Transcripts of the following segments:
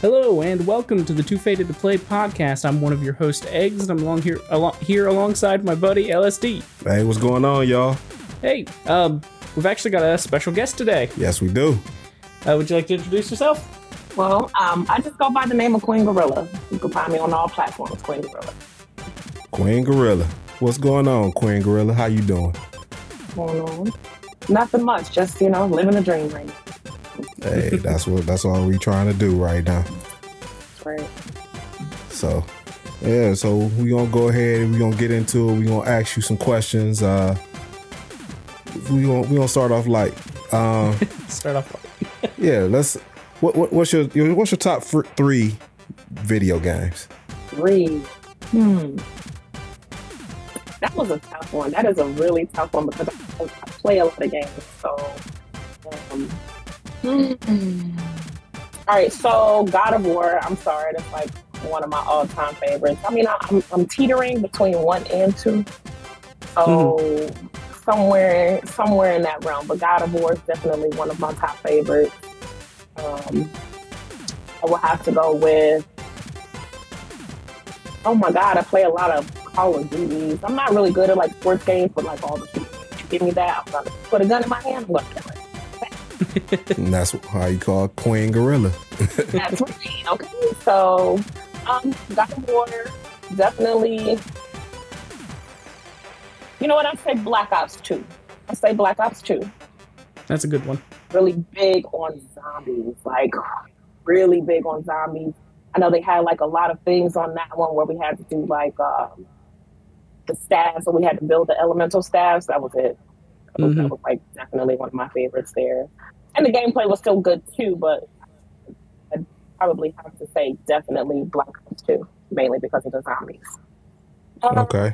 Hello and welcome to the Too Faded to Play podcast. I'm one of your hosts, Eggs, and I'm along here along, here alongside my buddy LSD. Hey, what's going on, y'all? Hey, um, we've actually got a special guest today. Yes, we do. Uh, would you like to introduce yourself? Well, um, I just go by the name of Queen Gorilla. You can find me on all platforms, Queen Gorilla. Queen Gorilla. What's going on, Queen Gorilla? How you doing? Going on? Nothing much, just you know, living a dream right now. Hey, that's what that's all we trying to do right now. Right. So, yeah, so we gonna go ahead and we gonna get into it. We gonna ask you some questions. Uh, we gonna we gonna start off light. Um, Start off. Light. yeah, let's. What, what what's your, your what's your top three video games? Three. Hmm. That was a tough one. That is a really tough one because I, I play a lot of games. So, um, hmm. all right. So, God of War. I'm sorry, that's like one of my all-time favorites. I mean, I, I'm I'm teetering between one and two. So, somewhere somewhere in that realm. But God of War is definitely one of my top favorites. Um, I will have to go with. Oh my God, I play a lot of Call of Duties. I'm not really good at like sports games, but like all the you give me that, I'm gonna put a gun in my hand. I'm gonna kill it. And that's how you call Queen Gorilla. That's right. Okay, so um, God of War definitely. You know what? I'd say Black Ops Two. I say Black Ops Two. That's a good one. really big on zombies, like really big on zombies. I know they had like a lot of things on that one where we had to do like um, the staffs, so we had to build the elemental staffs. That was it. That was- Mhm. That was like definitely one of my favorites there. And the gameplay was still good too, but I'd probably have to say definitely Black Ops 2, mainly because of the zombies. Um, Okay.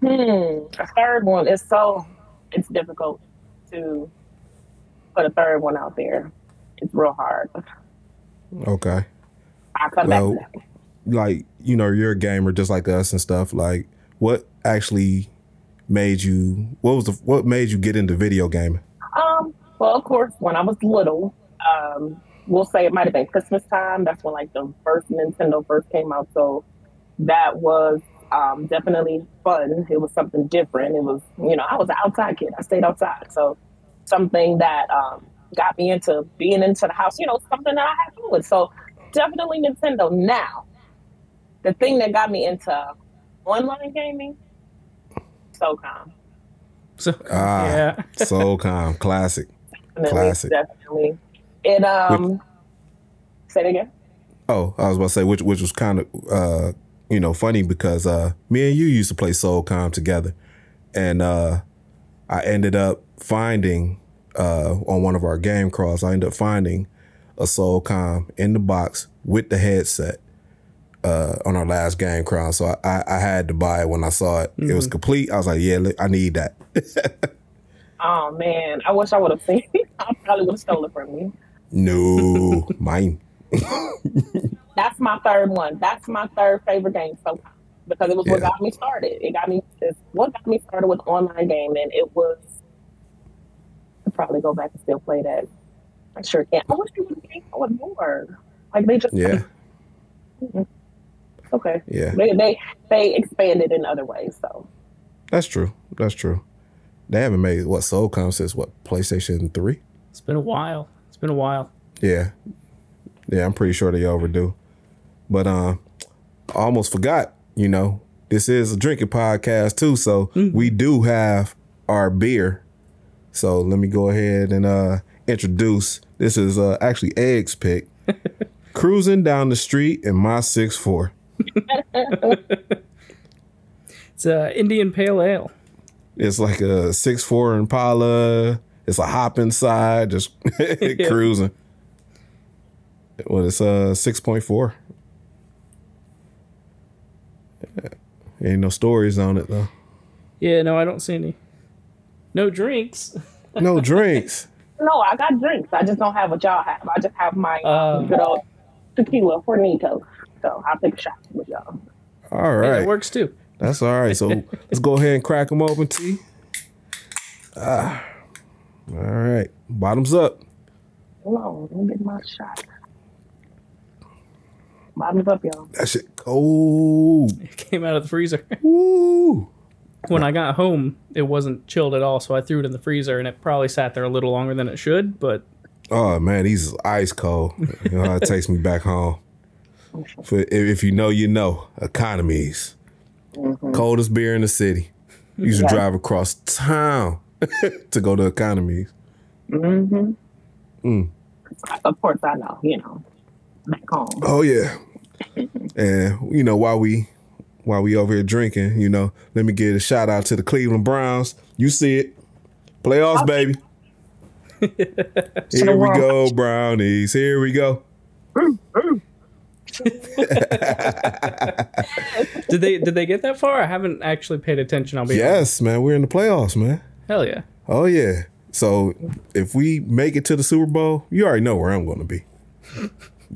Hmm. A third one is so it's difficult to put a third one out there. It's real hard. Okay. I'll come Well, back to that. like you know you're a gamer just like us and stuff like what actually made you what was the what made you get into video gaming Um, well, of course, when I was little, um, we'll say it might have been Christmas time. That's when like the first Nintendo first came out. So that was um, definitely fun. It was something different. It was, you know, I was an outside kid. I stayed outside. So something that um, got me into being into the house, you know, something that I had fun with. So definitely Nintendo. Now, the thing that got me into online gaming, SOCOM. So Ah. yeah, SOCOM classic Definitely, Classic. Definitely. It um say it again. oh i was about to say which which was kind of uh you know funny because uh me and you used to play SOCOM together and uh i ended up finding uh on one of our game crawls i ended up finding a SOCOM in the box with the headset uh, on our last game crown. so I, I, I had to buy it when I saw it. It was complete. I was like, "Yeah, look, I need that." Oh man, I wish I would have seen it. I probably would have stolen it from you. No, mine. That's my third one. That's my third favorite game so far because it was what got me started. It got me it's what got me started with online gaming. It was I'd probably go back and still play that. I sure can. I wish they would have came out with more. Like they just Yeah, okay. yeah, They they they expanded in other ways, so that's true. That's true. They haven't made what SOCOM since what PlayStation Three. it's been a while. It's been a while. Yeah, yeah, I'm pretty sure they overdue. But um, I almost forgot. You know, this is a drinking podcast too, so we do have our beer. So let me go ahead and uh introduce. This is uh actually Eggs pick. Cruising down the street in my six four. It's uh, Indian Pale Ale. It's like a six four Impala. It's a hop inside, just cruising. Well, it's uh six point four. Ain't no stories on it though. Yeah, no, I don't see any. No drinks. No drinks. no, I got drinks. I just don't have what y'all have. I just have my Uh. good old tequila Hornito. So I'll take a shot with y'all. All Yeah, right, it works too. that's all right. So let's go ahead and crack them open, T. Ah, all right. Bottoms up. Hold on, let me get my shot. Bottoms up, y'all. That shit cold. It came out of the freezer. Woo. when I got home, it wasn't chilled at all, so I threw it in the freezer, and it probably sat there a little longer than it should. But Oh man, these is ice cold. You know how it takes me back home. For if, you know, you know. Economies, coldest beer in the city. Used to drive across town to go to economies. Mm-hmm. Mm. Of course, I know. You know, back home. Oh yeah, and you know while we while we over here drinking, you know, let me give a shout out to the Cleveland Browns. You see it, playoffs, baby. Here we go, brownies. Here we go. did they did they get that far? I haven't actually paid attention. I'll be Yes, man, we're in the playoffs, man. hell yeah. Oh yeah. So if we make it to the Super Bowl, you already know where I'm going to be.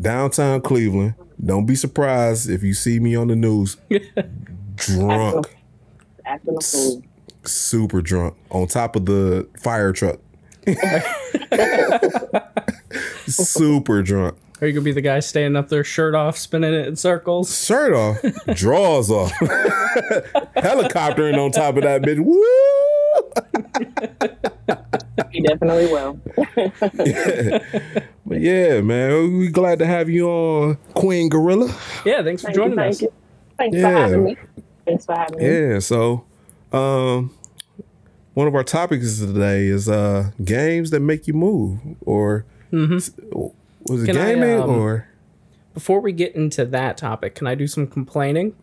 Downtown Cleveland. Don't be surprised if you see me on the news drunk, Acting a fool. super drunk, on top of the fire truck. super drunk. Are you gonna be the guy standing up there, shirt off, spinning it in circles? Shirt off, drawers off, helicoptering on top of that bitch. Woo! He definitely will. But yeah, man, we glad to have you on, Queen Gorilla. Yeah, thanks for Thank you, joining thank us. you. Thanks Yeah. for having me. Thanks for having me. Yeah, so um one of our topics today is uh games that make you move or was it Mm-hmm. Can I, gaming um, or Before we get into that topic, can I do some complaining?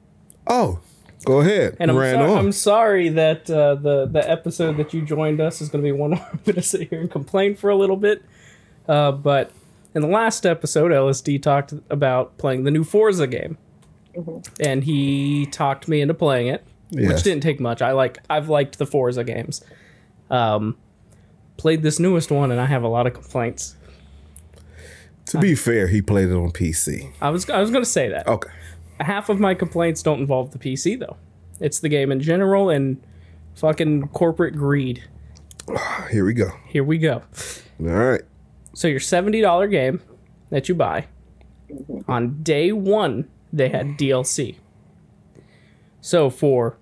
oh go ahead And I'm, ran so- on I'm sorry that uh, the the episode that you joined us is going to be one where I'm going to sit here and complain for a little bit. Uh, but in the last episode, LSD talked about playing the new Forza game, and he talked me into playing it, Yes. which didn't take much. I like I've liked the Forza games. Um, played this newest one, and I have a lot of complaints. To be fair he played it on PC I was I was going to say that. okay half of my complaints don't involve the PC though. It's the game in general and fucking corporate greed. here we go Here we go. all right So your seventy dollar game that you buy on day one they had DLC. So for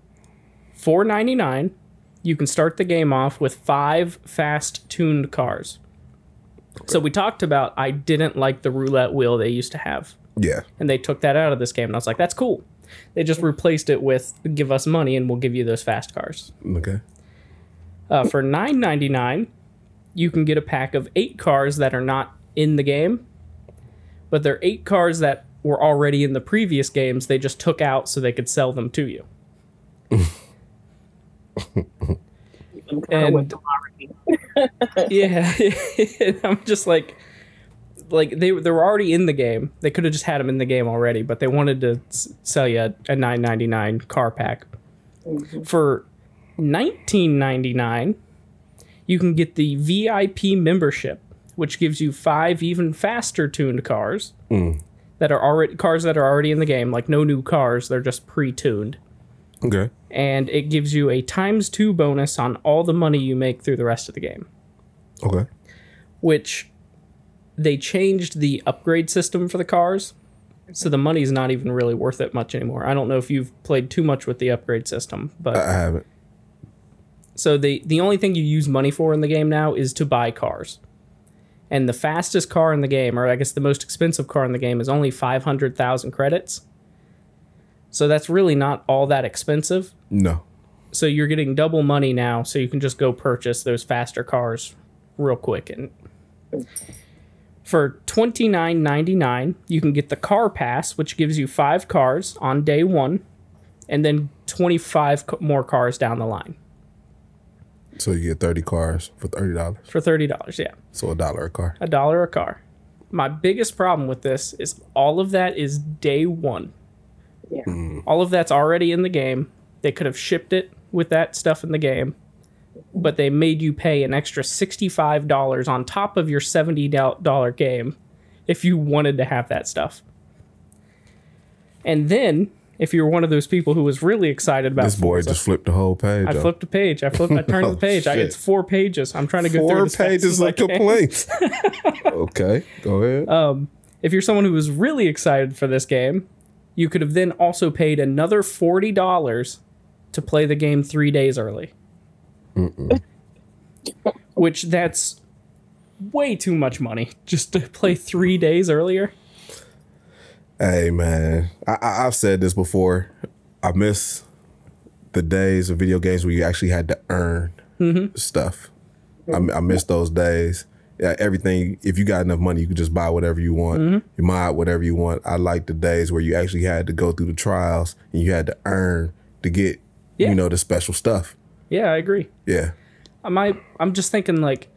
four ninety nine, you can start the game off with five fast tuned cars. So we talked about I didn't like the roulette wheel they used to have. Yeah. And they took that out of this game and i was like that's cool. They just replaced it with give us money and we'll give you those fast cars. Okay. Uh, for 9.99 you can get a pack of eight cars that are not in the game but they're eight cars that were already in the previous games they just took out so they could sell them to you. I'm kinda And- with them already. yeah. I'm just like like they, they were already in the game. They could have just had them in the game already but they wanted to s- sell you a, a 9.99 car pack. For 19.99 you can get the vip membership which gives you five even faster tuned cars hmm. that are already cars that are already in the game like no new cars they're just pre-tuned. Okay and it gives you a times two bonus on all the money you make through the rest of the game okay which they changed the upgrade system for the cars. So the money's not even really worth it much anymore. I don't know if you've played too much with the upgrade system, but I haven't so the the only thing you use money for in the game now is to buy cars. And the fastest car in the game, or I guess the most expensive car in the game, is only 500,000 credits. So that's really not all that expensive. No So you're getting double money now, so you can just go purchase those faster cars real quick. And for twenty nine ninety nine, you can get the car pass, which gives you five cars on day one, and then twenty five more cars down the line so you get 30 cars for $30 for thirty dollars. Yeah, so a dollar a car a dollar a car. My biggest problem with this is all of that is day one. Yeah. Mm. all of that's already in the game. They could have shipped it with that stuff in the game, but they made you pay an extra $65 on top of your $70 game if you wanted to have that stuff. And then, if you're one of those people who was really excited about this boy Forza, just flipped the whole page I up. flipped a page. I flipped. I turned Oh, the page. I, it's four pages. I'm trying to go through four it as fast pages I of complaints okay go ahead Uh, if you're someone who was really excited for this game, you could have then also paid another forty dollars to play the game three days early. Which that's way too much money just to play three days earlier. Hey man, I, I, I've said this before. I miss the days of video games where you actually had to earn mm-hmm. stuff. I, I miss those days. Yeah, everything. If you got enough money, you could just buy whatever you want. Mm-hmm. You mod whatever you want. I like the days where you actually had to go through the trials and you had to earn to get, Yeah. you know, the special stuff. Yeah, I agree. Yeah, I might, I'm just thinking like,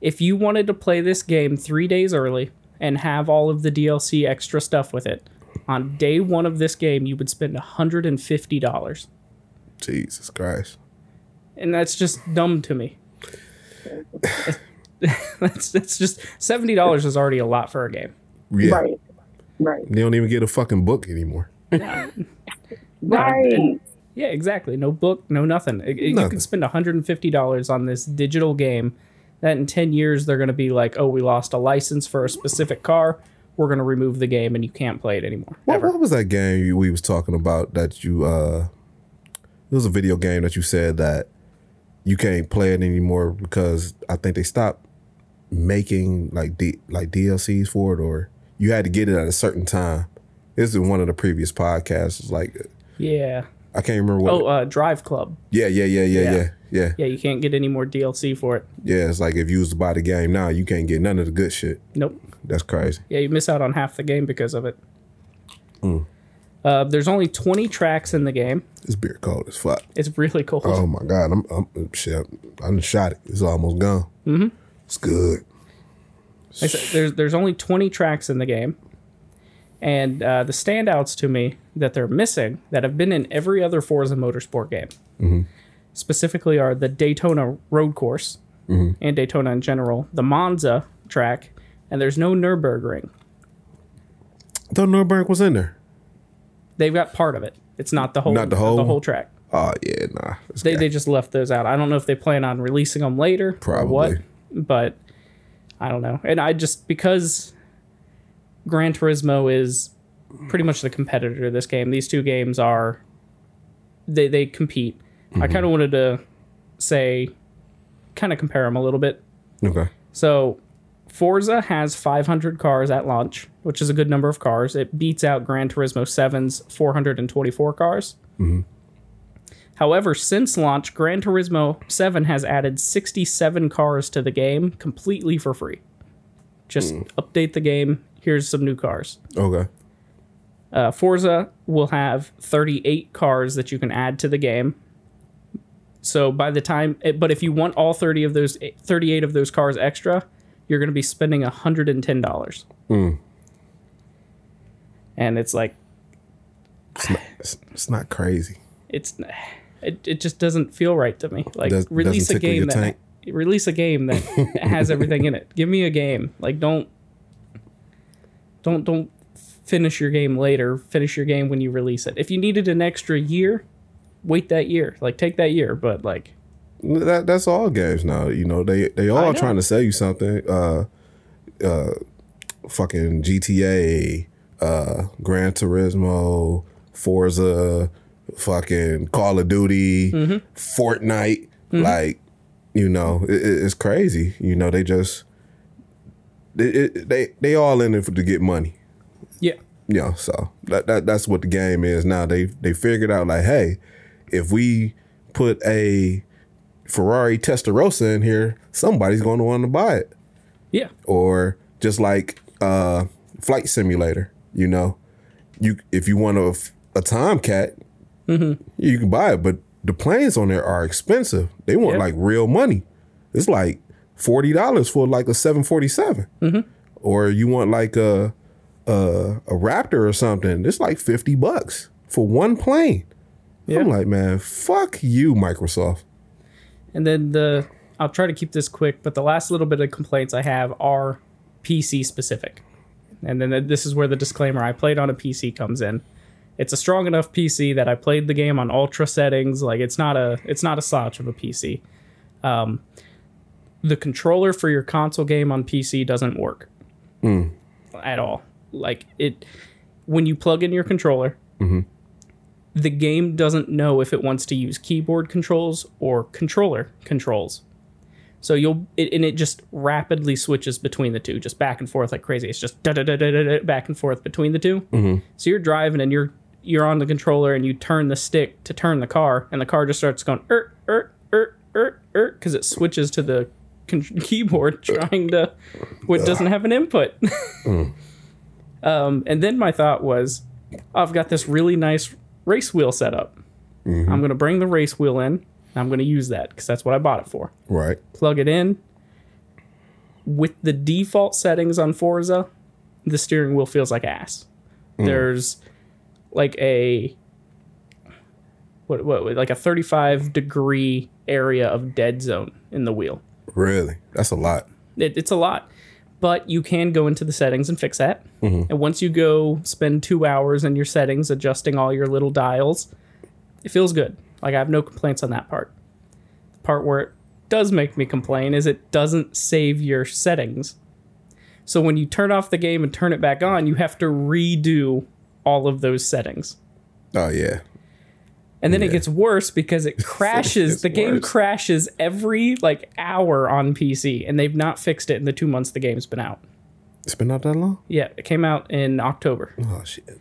if you wanted to play this game three days early and have all of the DLC extra stuff with it, on day one of this game, you would spend $150. Jesus Christ. And that's just dumb to me. that's, that's just $70 is already a lot for a game. Yeah, Right. Right. they don't even get a fucking book anymore. Right. Yeah, exactly. No book, no nothing. It- it- You Nothing. can spend $150 on this digital game that in 10 years they're going to be like, oh, we lost a license for a specific car. We're going to remove the game and you can't play it anymore. What, Ever. what was that game you, we was talking about that you uh it was a video game that you said that you can't play it anymore because I think they stopped making like D, like DLCs for it or you had to get it at a certain time. This is one of the previous podcasts. Like Yeah. I can't remember what Oh, uh, Drive Club. Yeah, yeah, yeah, yeah, Yeah. yeah. Yeah. Yeah, you can't get any more DLC for it. Yeah, it's like if you was to buy the game now, you can't get none of the good shit. Nope. That's crazy. Yeah, you miss out on half the game because of it. Uh, there's only 20 tracks in the game. This beer cold as fuck. It's really cold. Oh my god, I'm, I'm shit. I done shot it. It's almost gone. Mm-hmm. It's good. Like said, there's there's only 20 tracks in the game, and uh, the standouts to me that they're missing that have been in every other Forza Motorsport game, specifically are the Daytona Road Course and Daytona in general, the Monza track, and there's no Nurburgring. I thought Nurburgring was in there. They've got part of it. It's not the whole Not the whole the whole track. Oh yeah, nah. They guy- they just left those out. I don't know if they plan on releasing them later or what, Probably. but I don't know. And I just because Gran Turismo is pretty much the competitor to this game. These two games are they they compete. I mm-hmm. kind of wanted to say kind of compare them a little bit. okay. So Forza has 500 cars at launch, which is a good number of cars. It beats out Gran Turismo 7's 424 cars. Mm-hmm. However, since launch, Gran Turismo 7 has added 67 cars to the game completely for free. Just mm. update the game. Here's some new cars. Okay. Uh, Forza will have 38 cars that you can add to the game. So by the time, eh, but if you want all 30 of those, 38 of those cars extra, you're going to be spending $110. And it's like, It's not, it's, it's not crazy. it's, it, it just doesn't feel right to me. Like Does- release a game that, tank? release a game that has everything in it. Give me a game. Like don't, don't, don't finish your game later. Finish your game when you release it. If you needed an extra year, wait that year. Like take that year. But like, That that's all games now. You know they they all trying to sell you something. Uh, uh, fucking GTA, uh, Gran Turismo, Forza, fucking Call of Duty, Mm-hmm. Fortnite. Like, you know, it- it's crazy. You know, they just they they they all in it for, to get money. yeah, know, so that, that that's what the game is now. They they figured out like, hey, if we put a Ferrari Testarossa in here, somebody's going to want to buy it. yeah, Or just like uh, Flight Simulator, you know, you if you want a, a Tomcat, you can buy it, but the planes on there are expensive. They want Yeah. like real money. It's like forty dollars for like a seven Or you want like a, a a Raptor or something. It's like fifty bucks for one plane. yeah. I'm like, man, fuck you, Microsoft. And then the I'll try to keep this quick, but the last little bit of complaints I have are PC specific. And then this is where the disclaimer I played on a PC comes in. It's a strong enough PC that I played the game on ultra settings. Like it's not a it's not a slouch of a PC. Um, the controller for your console game on PC doesn't work. At all. like it when you plug in your controller the game doesn't know if it wants to use keyboard controls or controller controls. So you'll it, and it just rapidly switches between the two just back and forth like crazy. It's just da da da da da back and forth between the 2 so you're driving and you're you're on the controller and you turn the stick to turn the car and the car just starts going er er er er er because it switches to the con- keyboard trying to what doesn't have an input. Um, and then my thought was i've got this really nice race wheel set up. I'm going to bring the race wheel in and i'm going to use that because that's what i bought it for. Right. plug it in. With the default settings on forza the steering wheel feels like ass. There's like a what, what like a 35 degree area of dead zone in the wheel Really? That's a lot. it, it's a lot. But you can go into the settings and fix that. Mm-hmm. And once you go spend two hours in your settings adjusting all your little dials it feels good. Like i have no complaints on that part. The part where it does make me complain is it doesn't save your settings. So when you turn off the game and turn it back on you have to redo all of those settings. Oh yeah. And then it gets worse because it crashes. gets the game worse. crashes every like hour on PC, and they've not fixed it in the two months the game's been out. It's been out that long? Yeah, it came out in October. Oh shit.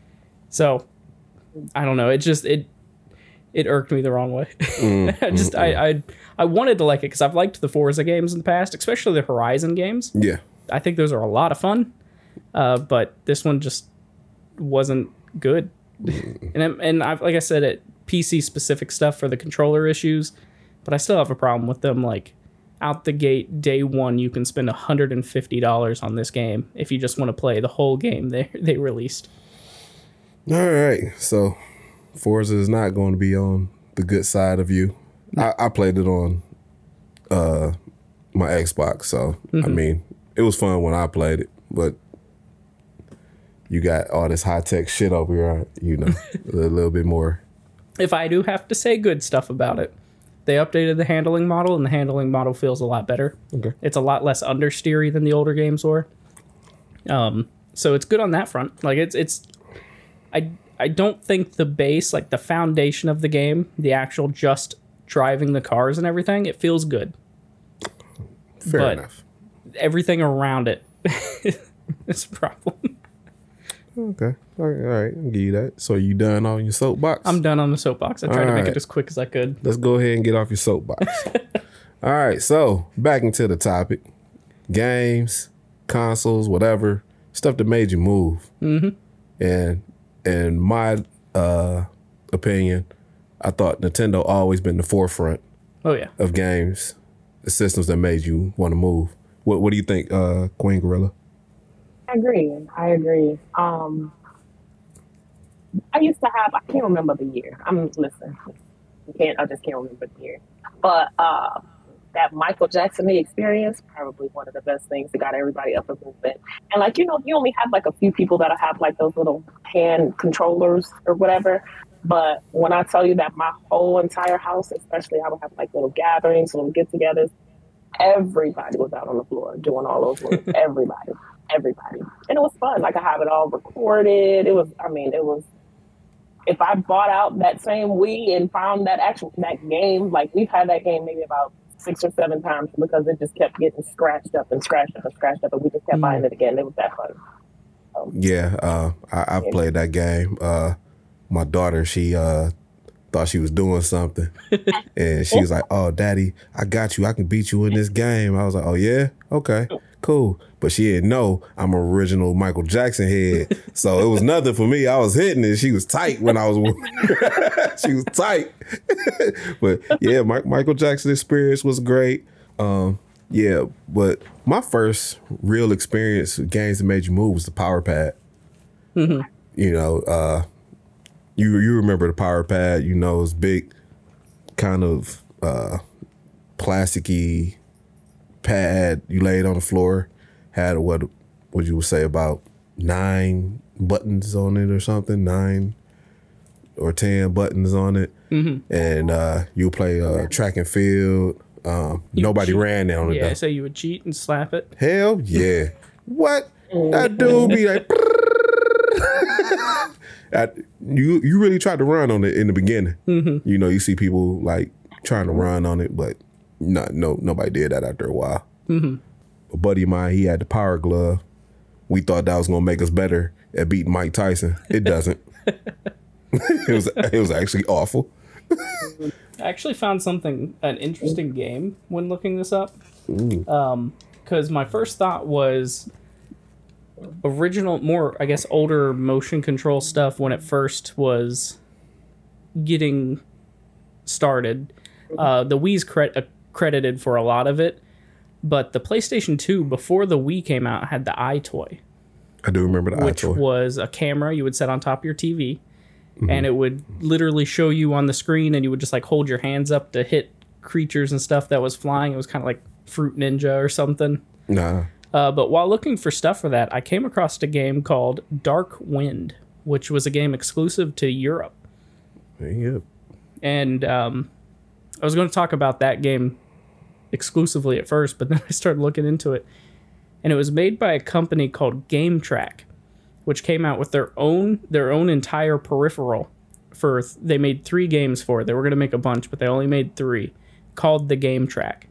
So I don't know. It just it it irked me the wrong way. Mm, I just mm, I, mm. I I wanted to like it because I've liked the Forza games in the past, especially the Horizon games. Yeah. I think those are a lot of fun. Uh, but this one just wasn't good. and I'm- and I've, like I said, it PC specific stuff for the controller issues, but I still have a problem with them. Like out the gate, day one, you can spend hundred and fifty dollars on this game if you just want to play the whole game they they released. All right. So Forza is not going to be on the good side of you. I, I played it on uh my Xbox, so I mean it was fun when I played it, but you got all this high tech shit over here, you know, a little bit more. If I do have to say good stuff about it, they updated the handling model, and the handling model feels a lot better. Okay. It's a lot less understeery than the older games were. Um, so it's good on that front. Like it's it's, I I don't think the base, like the foundation of the game, the actual just driving the cars and everything, it feels good. Fair But- enough. Everything around it is a problem. Okay. All right, all right. I'll give you that. So you done on your soapbox? I'm done on the soapbox. I tried to make it as quick as I could. Let's go ahead and get off your soapbox. All right, so back into the topic: games, consoles, whatever stuff that made you move. Mm-hmm. And in my uh, opinion, I thought Nintendo always been the forefront Oh yeah. of games, the systems that made you want to move. What What do you think, uh, Queen Gorilla? I agree. I agree. Um, I used to have. I can't remember the year. I'm listen. I can't. I just can't remember the year. But uh, that Michael Jackson experience probably one of the best things that got everybody up and moving. And like you know, you only have like a few people that have like those little hand controllers or whatever. But when I tell you that my whole entire house, especially I would have like little gatherings, little get-togethers, everybody was out on the floor doing all those moves. everybody, everybody, and it was fun. Like I have it all recorded. It was. I mean, it was. If I bought out that same Wii and found that actual that game, like we've had that game maybe about six or seven times because it just kept getting scratched up and scratched up and scratched up, and we just kept Mm. buying it again. It was that fun. Yeah, uh, I, I've played that game. Uh, my daughter, she uh, thought she was doing something, and she was like, "Oh, daddy, I got you. I can beat you in this game." I was like, "Oh yeah, okay, cool." But she didn't know I'm original Michael Jackson head, so it was nothing for me. I was hitting it. She was tight when I was. she was tight, but yeah, Mike, Michael Jackson experience was great. Um, yeah, but my first real experience with games that made you move was the Power Pad. You know, uh, you you remember the Power Pad? You know, it's big, kind of uh, plasticky pad you laid on the floor. Had what would you say about nine buttons on it or something? Nine or ten buttons on it, and uh, you play uh, track and field. Um, nobody cheat. ran down the Yeah, so you would cheat and slap it. Hell yeah. What? That dude be like, at you you really tried to run on it in the beginning. You know, you see people like trying to run on it, but not no nobody did that after a while. A buddy of mine, he had the power glove. We thought that was gonna make us better at beating Mike Tyson. It doesn't. it was it was actually awful. I actually found something an interesting game when looking this up. Um, because my first thought was original, more I guess older motion control stuff when it first was getting started. Uh, the Wii's cre- uh, credited for a lot of it, but the PlayStation 2 before the Wii came out had the EyeToy I do remember the which EyeToy. was a camera you would set on top of your TV, and it would literally show you on the screen, and you would just like hold your hands up to hit creatures and stuff that was flying. It was kind of like Fruit Ninja or something. Nah. Uh, but while looking for stuff for that, I came across a game called Dark Wind, which was a game exclusive to Europe. Yeah. And um, I was going to talk about that game exclusively at first, but then I started looking into it. And it was made by a company called Gametrak, which came out with their own their own entire peripheral for they made 3 games for it. They were going to make a bunch, but they only made 3 called the Gametrak.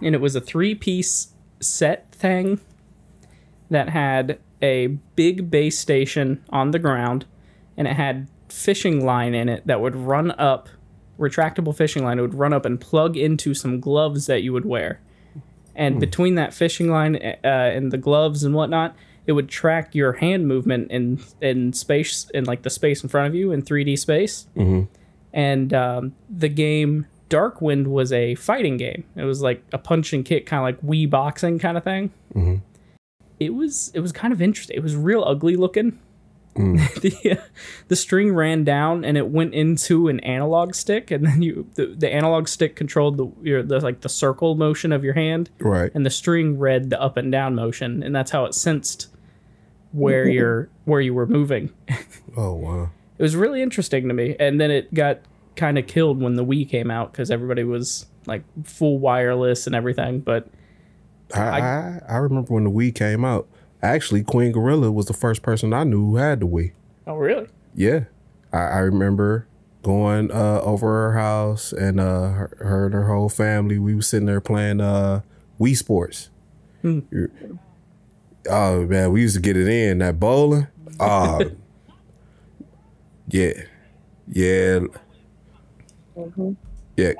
And it was a 3-piece set thing that had a big base station on the ground and it had fishing line in it that would run up retractable fishing line it would run up and plug into some gloves that you would wear. And between that fishing line uh, and the gloves and whatnot it would track your hand movement in in space in like the space in front of you in 3d space. And um, the game darkwind was a fighting game. It was like a punch and kick kind of like wii boxing kind of thing it was it was kind of interesting it was real ugly looking the uh, the string ran down and it went into an analog stick and then you the, the analog stick controlled the your the like the circle motion of your hand Right. and the string read the up and down motion and that's how it sensed where you're where you were moving Oh wow. it was really interesting to me and then it got kind of killed when the wii came out because everybody was like full wireless and everything but I, I I remember when the Wii came out. Actually, Queen Gorilla was the first person I knew who had the Wii. oh really Yeah, I, I remember going uh, over her house and uh, her, her and her whole family. We were sitting there playing uh, Wii Sports. You're- Oh man, we used to get it in that bowling. Oh, yeah, yeah, yeah.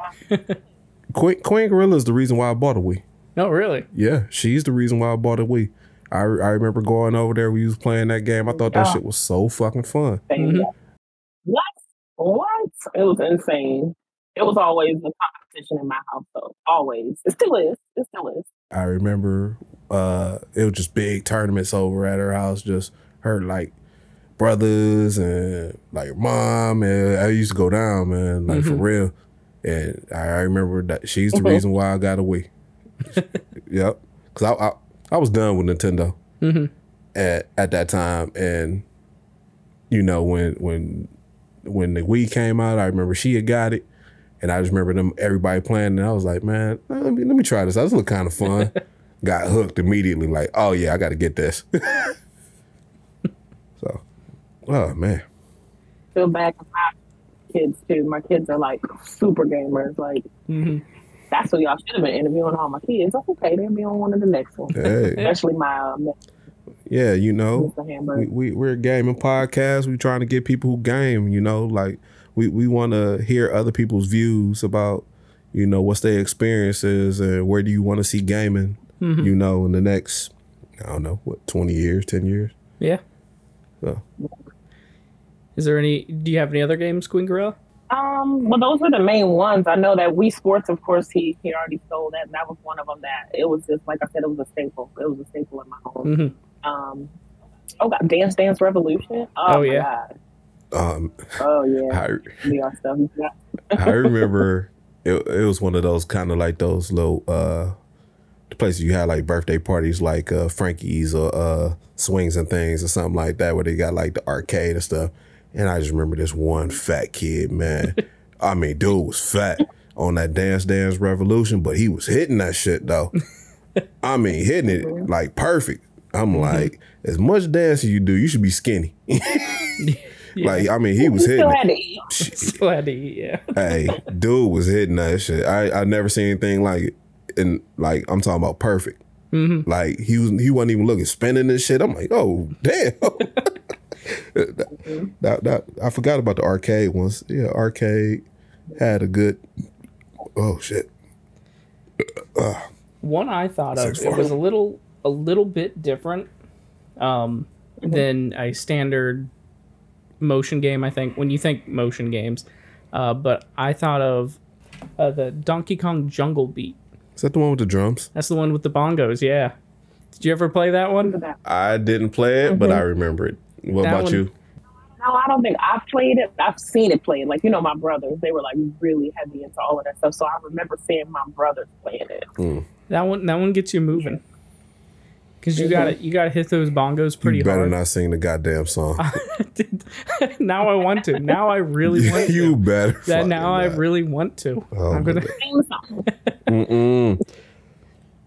Queen, Queen Gorilla is the reason why I bought a Wii. no really Yeah, she's the reason why I bought a Wii. I, I remember going over there. We was playing that game. I thought that Yeah. shit was so fucking fun. What? What? It was insane. It was always a competition in my house, though. Always. It still is. It still is. I remember uh it was just big tournaments over at her house, just her like brothers and like mom and I used to go down, man, like for real. And I, I remember that she's the Mhm. reason why I got a Wii. Yep. Cause I, I I was done with Nintendo mm-hmm. at at that time. And you know, when when when the Wii came out, I remember she had got it. And I just remember them everybody playing, and I was like, man, let me let me try this. out. This look kind of fun. Got hooked immediately, like, oh yeah, I got to get this. so, oh man, Feel bad for my kids, too. My kids are like super gamers. Like, mm-hmm. That's what y'all should have been interviewing all my kids. That's okay. They'll be on one of the next ones. hey, Especially my uh, yeah, you know, we, we we're a gaming podcast. We're trying to get people who game. You know, like we we want to hear other people's views about, you know, what's their experiences and where do you want to see gaming. You know, in the next, I don't know, what twenty years, ten years. yeah So. is there any do you have any other games queen gorilla Um, well, those were the main ones. I know that Wii Sports, of course, he he already sold that. That was one of them. That it was just like I said, it was a staple. It was a staple in my home. Mhm. Um, oh God, Dance Dance Revolution. Oh, Oh, yeah. God. Um, Oh yeah, I, VR stuff. I remember it, it was one of those kind of like those little uh the places you had like birthday parties like uh Frankie's or uh swings and things or something like that where they got like the arcade and stuff. And I just remember this one fat kid, man. I mean, dude was fat on that Dance Dance Revolution, but he was hitting that shit though. I mean, hitting it like perfect. I'm like, as much dancing you do, you should be skinny. Like I mean, he was hitting. had it. to eat. Still had to eat, yeah. hey, dude was hitting that shit. I I never seen anything like it. And like I'm talking about perfect. Mm-hmm. Like he was he wasn't even looking spinning this shit. I'm like, oh damn. That, that, that- I forgot about the arcade ones. Yeah, arcade had a good. Oh shit. One I thought of, Six it was a little a little bit different um, than a standard motion game. I think when you think motion games, uh, but I thought of uh, the Donkey Kong Jungle Beat. Is that the one with the drums? That's the one with the bongos. Yeah. Did you ever play that one? I didn't play it, but I remember it. What That about one- you? No, I don't think I've played it. I've seen it played. Like, you know, my brothers, they were like really heavy into all of that stuff. So I remember seeing my brothers playing it. That one that one gets you moving. Cause you got to you got to hit those bongos pretty You better hard. not sing the goddamn song. now I want to. Now I really want to. you better. that fucking now I not. really want to. Oh I'm gonna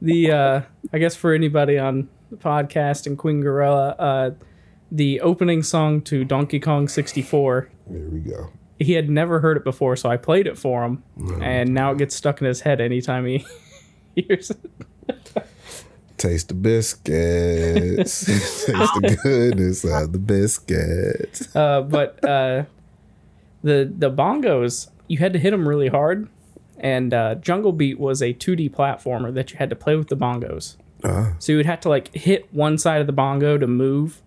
the uh I guess for anybody on the podcast and Queen Gorilla, uh the opening song to Donkey Kong 64, There we go. he had never heard it before, so I played it for him, and now it gets stuck in his head anytime he hears it. Taste the biscuits. Taste the goodness of the biscuits. Uh, but uh, the the bongos, you had to hit them really hard, and uh, Jungle Beat was a 2D platformer that you had to play with the bongos. Ah. So you would have to like hit one side of the bongo to move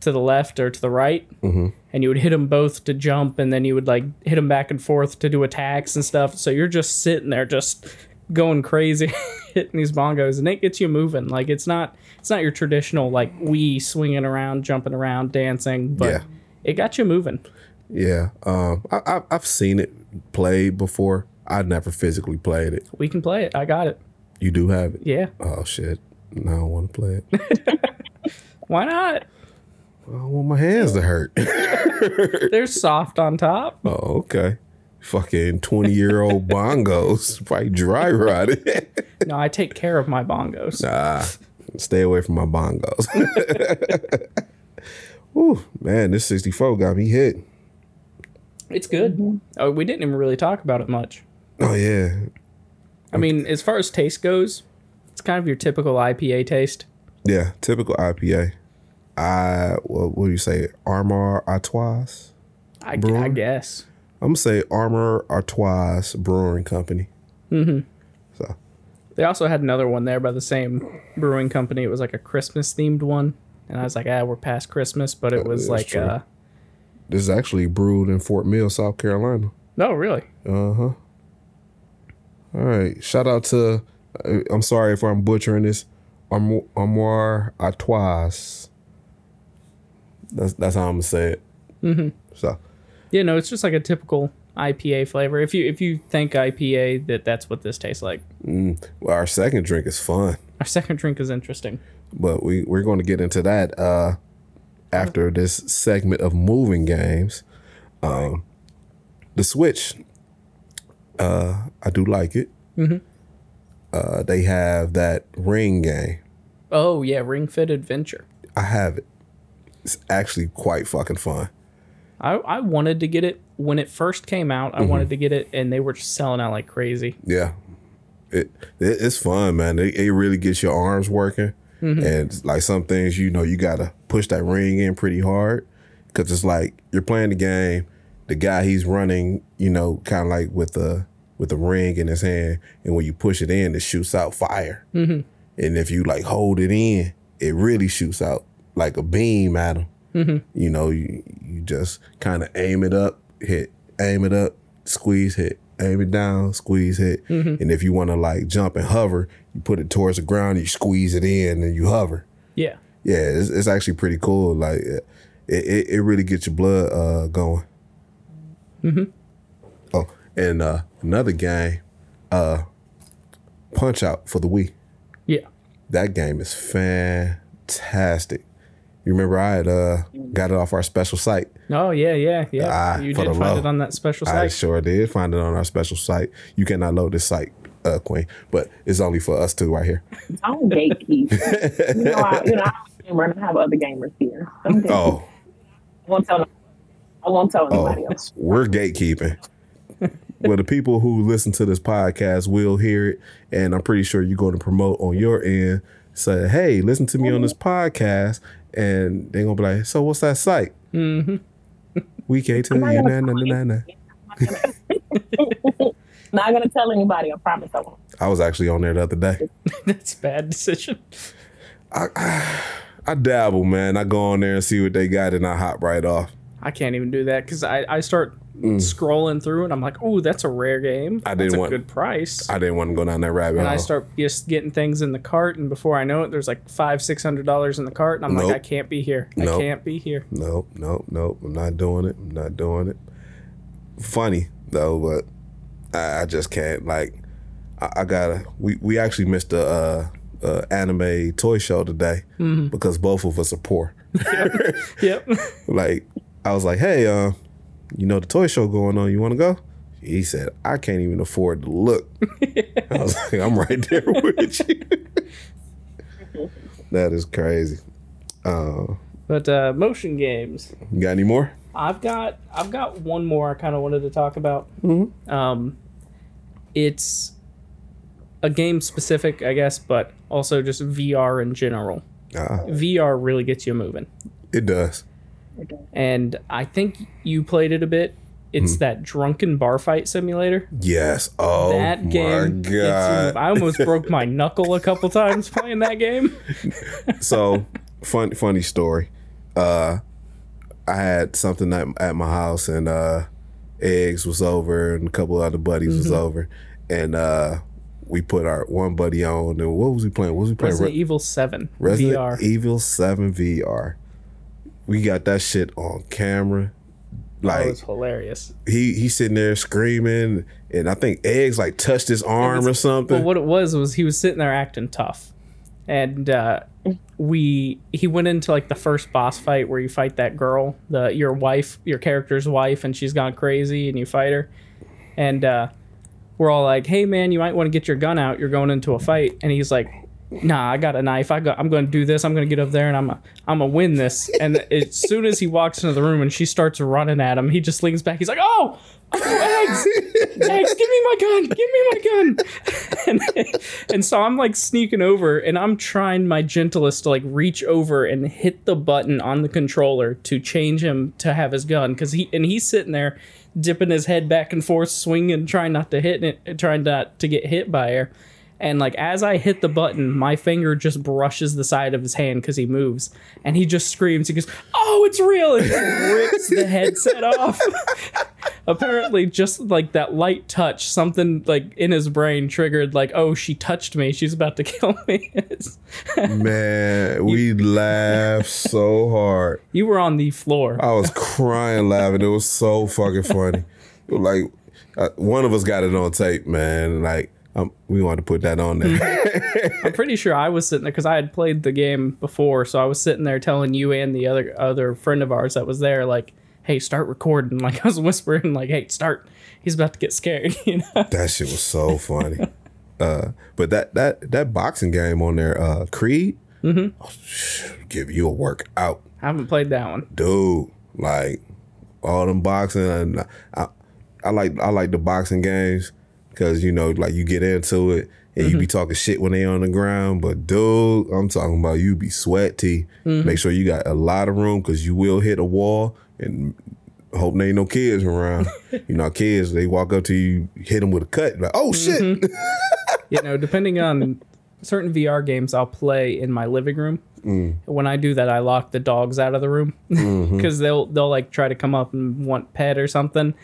to the left or to the right, Mhm. and you would hit them both to jump, and then you would like hit them back and forth to do attacks and stuff. So you're just sitting there, just going crazy, hitting these bongos, and it gets you moving. Like it's not it's not your traditional like Wii swinging around, jumping around, dancing, but Yeah. it got you moving. Yeah. Um, I, I, I've seen it played before. I never physically played it. We can play it. I got it. You do have it. Yeah. Oh shit. Now I want to play it. Why not? I don't want my hands to hurt. They're soft on top. oh, okay. Fucking 20 year old bongos. Probably dry rotted. No, I take care of my bongos. nah. Stay away from my bongos. Ooh, man, this 64 got me hit. It's good. Mm-hmm. Oh, we didn't even really talk about it much. Oh yeah. I mean, as far as taste goes, it's kind of your typical IPA taste. Yeah, typical IPA. I what, do you say? Armor Artois. I, I guess. I'm gonna say Armor Artois Brewing Company. Mm-hmm. So They also had another one there by the same brewing company. It was like a Christmas themed one. And I was like, ah, we're past Christmas, but it was like, true. uh, this is actually brewed in Fort Mill, South Carolina. no, really. Uh huh. All right. Shout out to. uh, I'm sorry if I'm butchering this. Armoire Artois. That's that's how I'm gonna say it. Mm-hmm. So Yeah, no, it's just like a typical IPA flavor. If you if you think IPA, that that's what this tastes like. well, our second drink is fun. Our second drink is interesting. but we we're going to get into that uh after this segment of moving games um the switch uh i do like it uh they have that ring game Oh yeah, Ring Fit Adventure. i have it it's actually quite fucking fun. I, I wanted to get it. When it first came out. Mm-hmm. I wanted to get it, and they were just selling out like crazy. yeah. It, it it's fun man. It, it really gets your arms working. And like some things you know you gotta push that ring in pretty hard. Because it's like you're playing the game. The guy he's running you know kind of like with the with the ring in his hand. And when you push it in it shoots out fire. And if you like hold it in it really shoots out like a beam at him you know you, you just kind of aim it up hit aim it up squeeze hit aim it down squeeze hit. And if you want to like jump and hover you put it towards the ground you squeeze it in and you hover. Yeah. yeah it's, it's actually pretty cool. Like it, it, it really gets your blood uh going. Mm-hmm. oh and uh another game uh punch out for the wii. Yeah. that game is fantastic you remember i had uh got it off our special site Oh yeah, yeah, yeah. Ah, you did find low. it on that special site. I sure did find it on our special site. You cannot load this site, uh, Queen, but it's only for us two right here. Don't gatekeep. you know, I, you know, I'm a gamer and I have other gamers here. Don't. Oh, I won't tell. I won't tell Oh, else. we're gatekeeping. well, the people who listen to this podcast will hear it, and I'm pretty sure you're going to promote on your end. Say, hey, listen to me on this podcast, and they're gonna be like, so what's that site? Mm-hmm. We can't tell not you. gonna Nah, nah, tell nah, nah. Not gonna tell anybody. I promise I won't. I was actually on there the other day. That's a bad decision. I I dabble, man. I go on there and see what they got, and I hop right off. I can't even do that because I, I start scrolling through and I'm like, oh, that's a rare game. I That's didn't a want- good price. I didn't want to go down that rabbit and hole. I start just getting things in the cart, and before I know it, there's like five, six hundred dollars in the cart, and I'm Nope. like, I can't be here. Nope. I can't be here. Nope, nope, nope. I'm not doing it. I'm not doing it. Funny though, but I, I just can't. Like, I, I gotta. We we actually missed a uh, uh, anime toy show today because both of us are poor. Yep. like, I was like, hey, uh, you know the toy show going on. You want to go? He said, I can't even afford to look. I was like, I'm right there with you. that is crazy. Uh, but uh, motion games. you got any more? I've got I've got one more I kind of wanted to talk about. Um, it's a game specific, I guess, but also just VR in general. Uh, VR really gets you moving, it does. And I think you played it a bit. It's that drunken bar fight simulator. Yes. Oh That game you god. I almost broke my knuckle a couple times playing that game. so fun funny story. Uh I had something at, at my house and uh Eggs was over and a couple of other buddies was Mm-hmm. over and uh we put our one buddy on and what was he playing? What was he playing? Resident Re- Evil Seven Resident VR. Evil 7 VR. We got that shit on camera. That Like was hilarious. he he's sitting there screaming and I think Eggs like touched his arm or something. But what it was was he was sitting there acting tough, and uh, we he went into like the first boss fight where you fight that girl, the your wife, your character's wife, and she's gone crazy, and you fight her, and uh, we're all like, "Hey man, you might want to get your gun out. You're going into a fight," and he's like. Nah, I got a knife. I got. I'm going to do this. I'm going to get up there and I'm. A, I'm gonna win this. And as soon as he walks into the room and she starts running at him, he just leans back. He's like, "Oh, eggs, eggs, give me my gun, give me my gun. and, and so I'm like sneaking over and I'm trying my gentlest to like reach over and hit the button on the controller to change him to have his gun because he and he's sitting there dipping his head back and forth, swinging, trying not to hit it, trying not to get hit by her. And like as I hit the button, my finger just brushes the side of his hand because he moves, and he just screams. He goes, "Oh, it's real!" and rips the headset off. Apparently, just like that light touch, something like in his brain triggered, like, "Oh, she touched me. She's about to kill me." Man, we laughed so hard. you were on the floor. I was crying laughing. It was so fucking funny. Like uh, one of us got it on tape, man. Like um, we wanted to put that on there. I'm pretty sure I was sitting there because I had played the game before, so I was sitting there telling you and the other other friend of ours that was there, like, "Hey, start recording." Like I was whispering, like, "Hey, start." He's about to get scared, you know. that shit was so funny. Uh, but that that that boxing game on there, uh, Creed, mm-hmm. oh, give you a workout, I haven't played that one. dude. Like all them boxing, and I, I like I like the boxing games because you know, like you get into it and you be mm-hmm. talking shit when they on the ground. But dude, I'm talking about you be sweaty. Mm-hmm. Make sure you got a lot of room because you will hit a wall and. Hope there ain't no kids around. you know, kids they walk up to you, hit them with a cut, like, oh shit. Mm-hmm. You know, depending on certain VR games, I'll play in my living room. Mm. When I do that, I lock the dogs out of the room because they'll they'll like try to come up and want pet or something.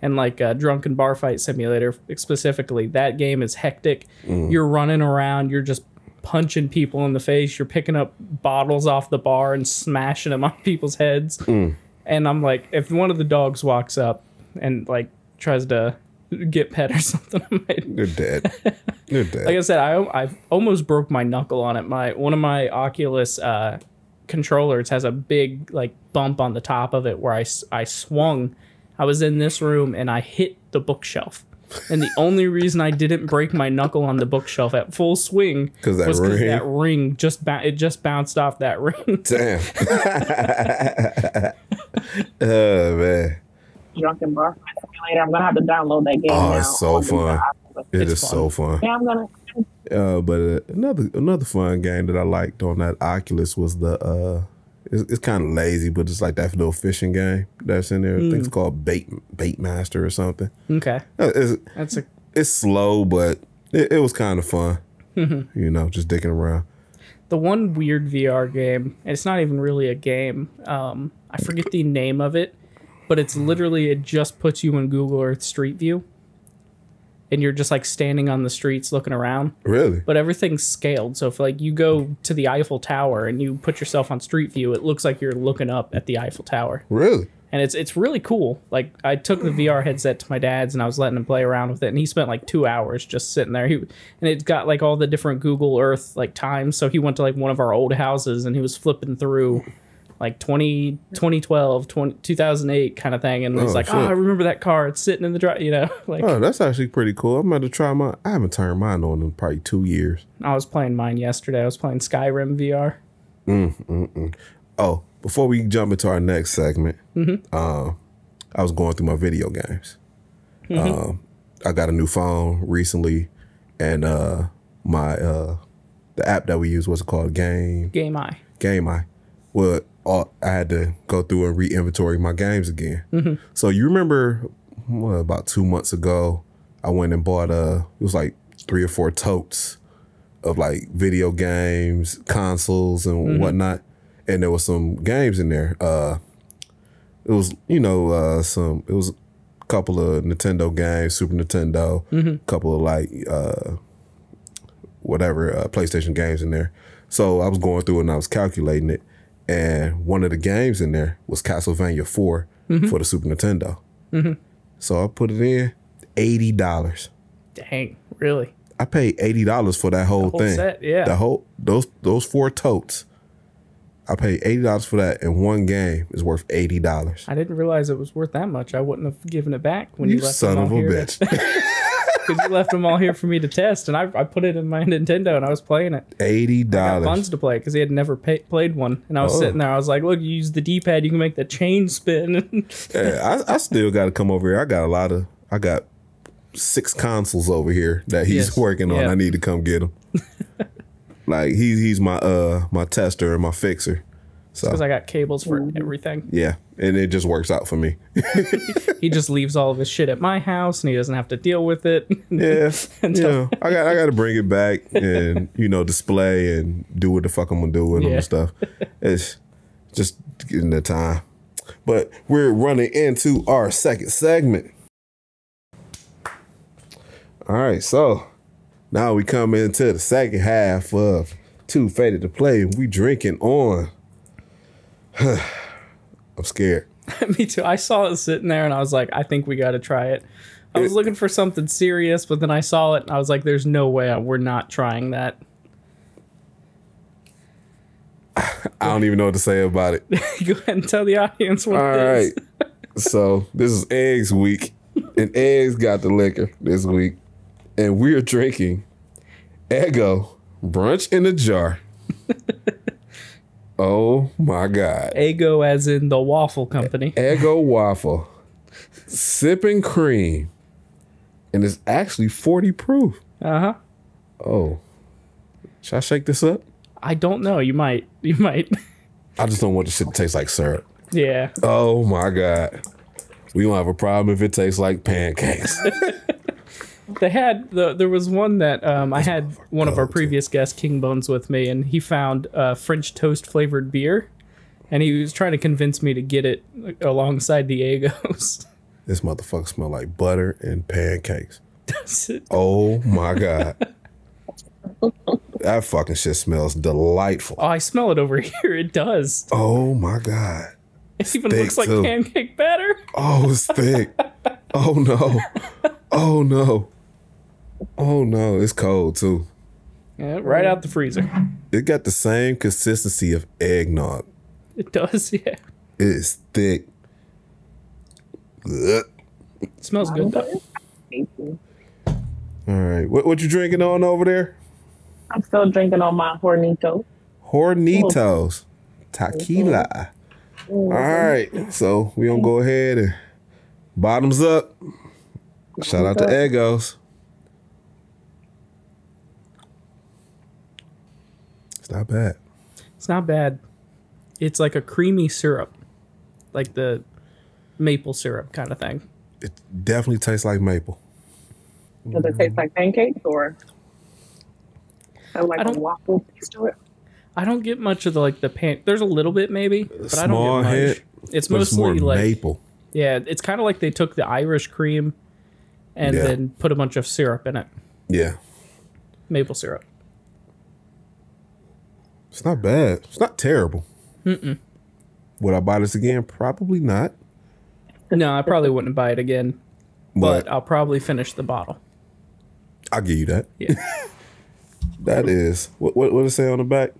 And like a drunken bar fight simulator specifically, that game is hectic. You're running around, you're just punching people in the face, you're picking up bottles off the bar and smashing them on people's heads. And I'm like, if one of the dogs walks up and like tries to get pet or something, I might They're dead. They're dead. like I said, I I almost broke my knuckle on it. My one of my Oculus uh, controllers has a big like bump on the top of it where I, I swung. I was in this room and I hit the bookshelf. And the only reason I didn't break my knuckle on the bookshelf at full swing 'Cause that was because ring? that ring just ba- it just bounced off that ring. Damn. Oh man, Drunken Bar Simulator. I'm gonna have to download that game. Oh, now it's so fun. it It's is fun. so fun. Yeah, I'm gonna. Uh, but uh, another another fun game that I liked on that Oculus was the uh, it's, it's kind of lazy, but it's like that little fishing game that's in there. I think it's called Bait Bait Master or something. Okay, Uh, It's, that's a it's slow, but it, it was kind of fun. you know, just dicking around. the one weird VR game. and It's not even really a game. Um, I forget the name of it, but it's literally it just puts you in Google Earth Street View, and you're just like standing on the streets looking around. Really? But everything's scaled, so if like you go to the Eiffel Tower and you put yourself on Street View, it looks like you're looking up at the Eiffel Tower, Really? and it's it's really cool. Like I took the VR headset to my dad's and I was letting him play around with it, and he spent like two hours just sitting there. He and it's got like all the different Google Earth like times. So he went to like one of our old houses and he was flipping through like 20, 2012, 20, 2008 kind of thing, and was Oh, like, shit. "Oh, I remember that car. It's sitting in the drive." You know, like Oh, that's actually pretty cool. I'm about to try my. I haven't turned mine on in probably two years. I was playing mine yesterday. I was playing Skyrim VR. Oh, before we jump into our next segment, uh, I was going through my video games. Um, I got a new phone recently, and uh, my uh, the app that we use what's it called Game Game Eye. Game Eye. Well, all, I had to go through and re-inventory my games again. So you remember what, about two months ago, I went and bought a it was like three or four totes of like video games, consoles, and whatnot, and there was some games in there. Uh, it was you know uh, some it was a couple of Nintendo games, Super Nintendo, a couple of like uh, whatever uh, PlayStation games in there. So I was going through and I was calculating it, and one of the games in there was Castlevania 4 mm-hmm. for the Super Nintendo. Mm-hmm. So I put it in eighty dollars. Dang, really? I paid eighty dollars for that whole, whole thing. set, yeah. the whole those those four totes. I paid eighty dollars for that, and one game is worth eighty dollars. I didn't realize it was worth that much. I wouldn't have given it back when you, You left son them of a here. bitch! Because you left them all here for me to test, and I, I put it in my Nintendo and I was playing it. eighty dollars. Buns to play because he had never pay, played one, and I was Oh. sitting there. I was like, "Look, you use the D-pad, you can make the chain spin." Yeah, I, I still got to come over here. I got a lot of. I got six consoles over here that he's Yes. working on. Yeah. I need to come get them. like he's he's my uh my tester and my fixer. So Because I got cables for mm-hmm. everything. yeah, and it just works out for me. He just leaves all of his shit at my house, and he doesn't have to deal with it. Yeah, Until- yeah. I got I got to bring it back and you know display and do what the fuck I'm gonna do with them Yeah. and stuff. It's just getting the time. But we're running into our second segment. All right, so now we come into the second half of Too Faded to Play. We drinking on. I'm scared. Me too. I saw it sitting there, and I was like, "I think we got to try it." I was looking for something serious, but then I saw it, and I was like, "There's no way we're not trying that." I don't even know what to say about it. Go ahead and tell the audience what All it is. right. so this is eggs week, and eggs got the liquor this week, and we're drinking Eggo brunch in a jar. Oh my god, Eggo, as in the waffle company. Eggo waffle, sipping cream, and it's actually forty proof. Uh huh. Oh, should I shake this up? I don't know. You might. You might. I just don't want this shit to taste like syrup. yeah. Oh my god. We don't have a problem if it tastes like pancakes. They had the there was one that um, I had one of our previous guests, King Bones, with me, and he found uh, French toast flavored beer, and he was trying to convince me to get it alongside the Eggos. This motherfucker smell like butter and pancakes. Does it? Oh my god. that fucking shit smells delightful. Oh, I smell it over here. It does. Oh my god. It even Thick, looks like too. pancake batter. Oh, it's thick. oh no. Oh no. Oh no, it's cold too. Yeah, right out the freezer. It got the same consistency of eggnog. It does. Yeah. It is thick. Ugh. It smells good though. Thank you. All right. What what you drinking on over there? I'm still drinking on my Hornito. Hornitos. Tequila. Mm-hmm. All right, so we gonna go ahead and bottoms up. Shout out to mm-hmm. Eggos. It's not bad. It's not bad. It's like a creamy syrup, like the maple syrup kind of thing. It definitely tastes like maple. Does it taste like pancakes or have like I a don't- waffle taste to it? I don't get much of the like the pan. There's a little bit maybe, but I don't get much. hit, it's But it's mostly more like maple. yeah, it's kind of like they took the Irish cream and Yeah. then put a bunch of syrup in it, Yeah, maple syrup. It's not bad. It's not terrible. Mm-mm. Would I buy this again? Probably not. No, I probably wouldn't buy it again, But, but I'll probably finish the bottle. I'll give you that. Yeah. That is what what what does it say on the back?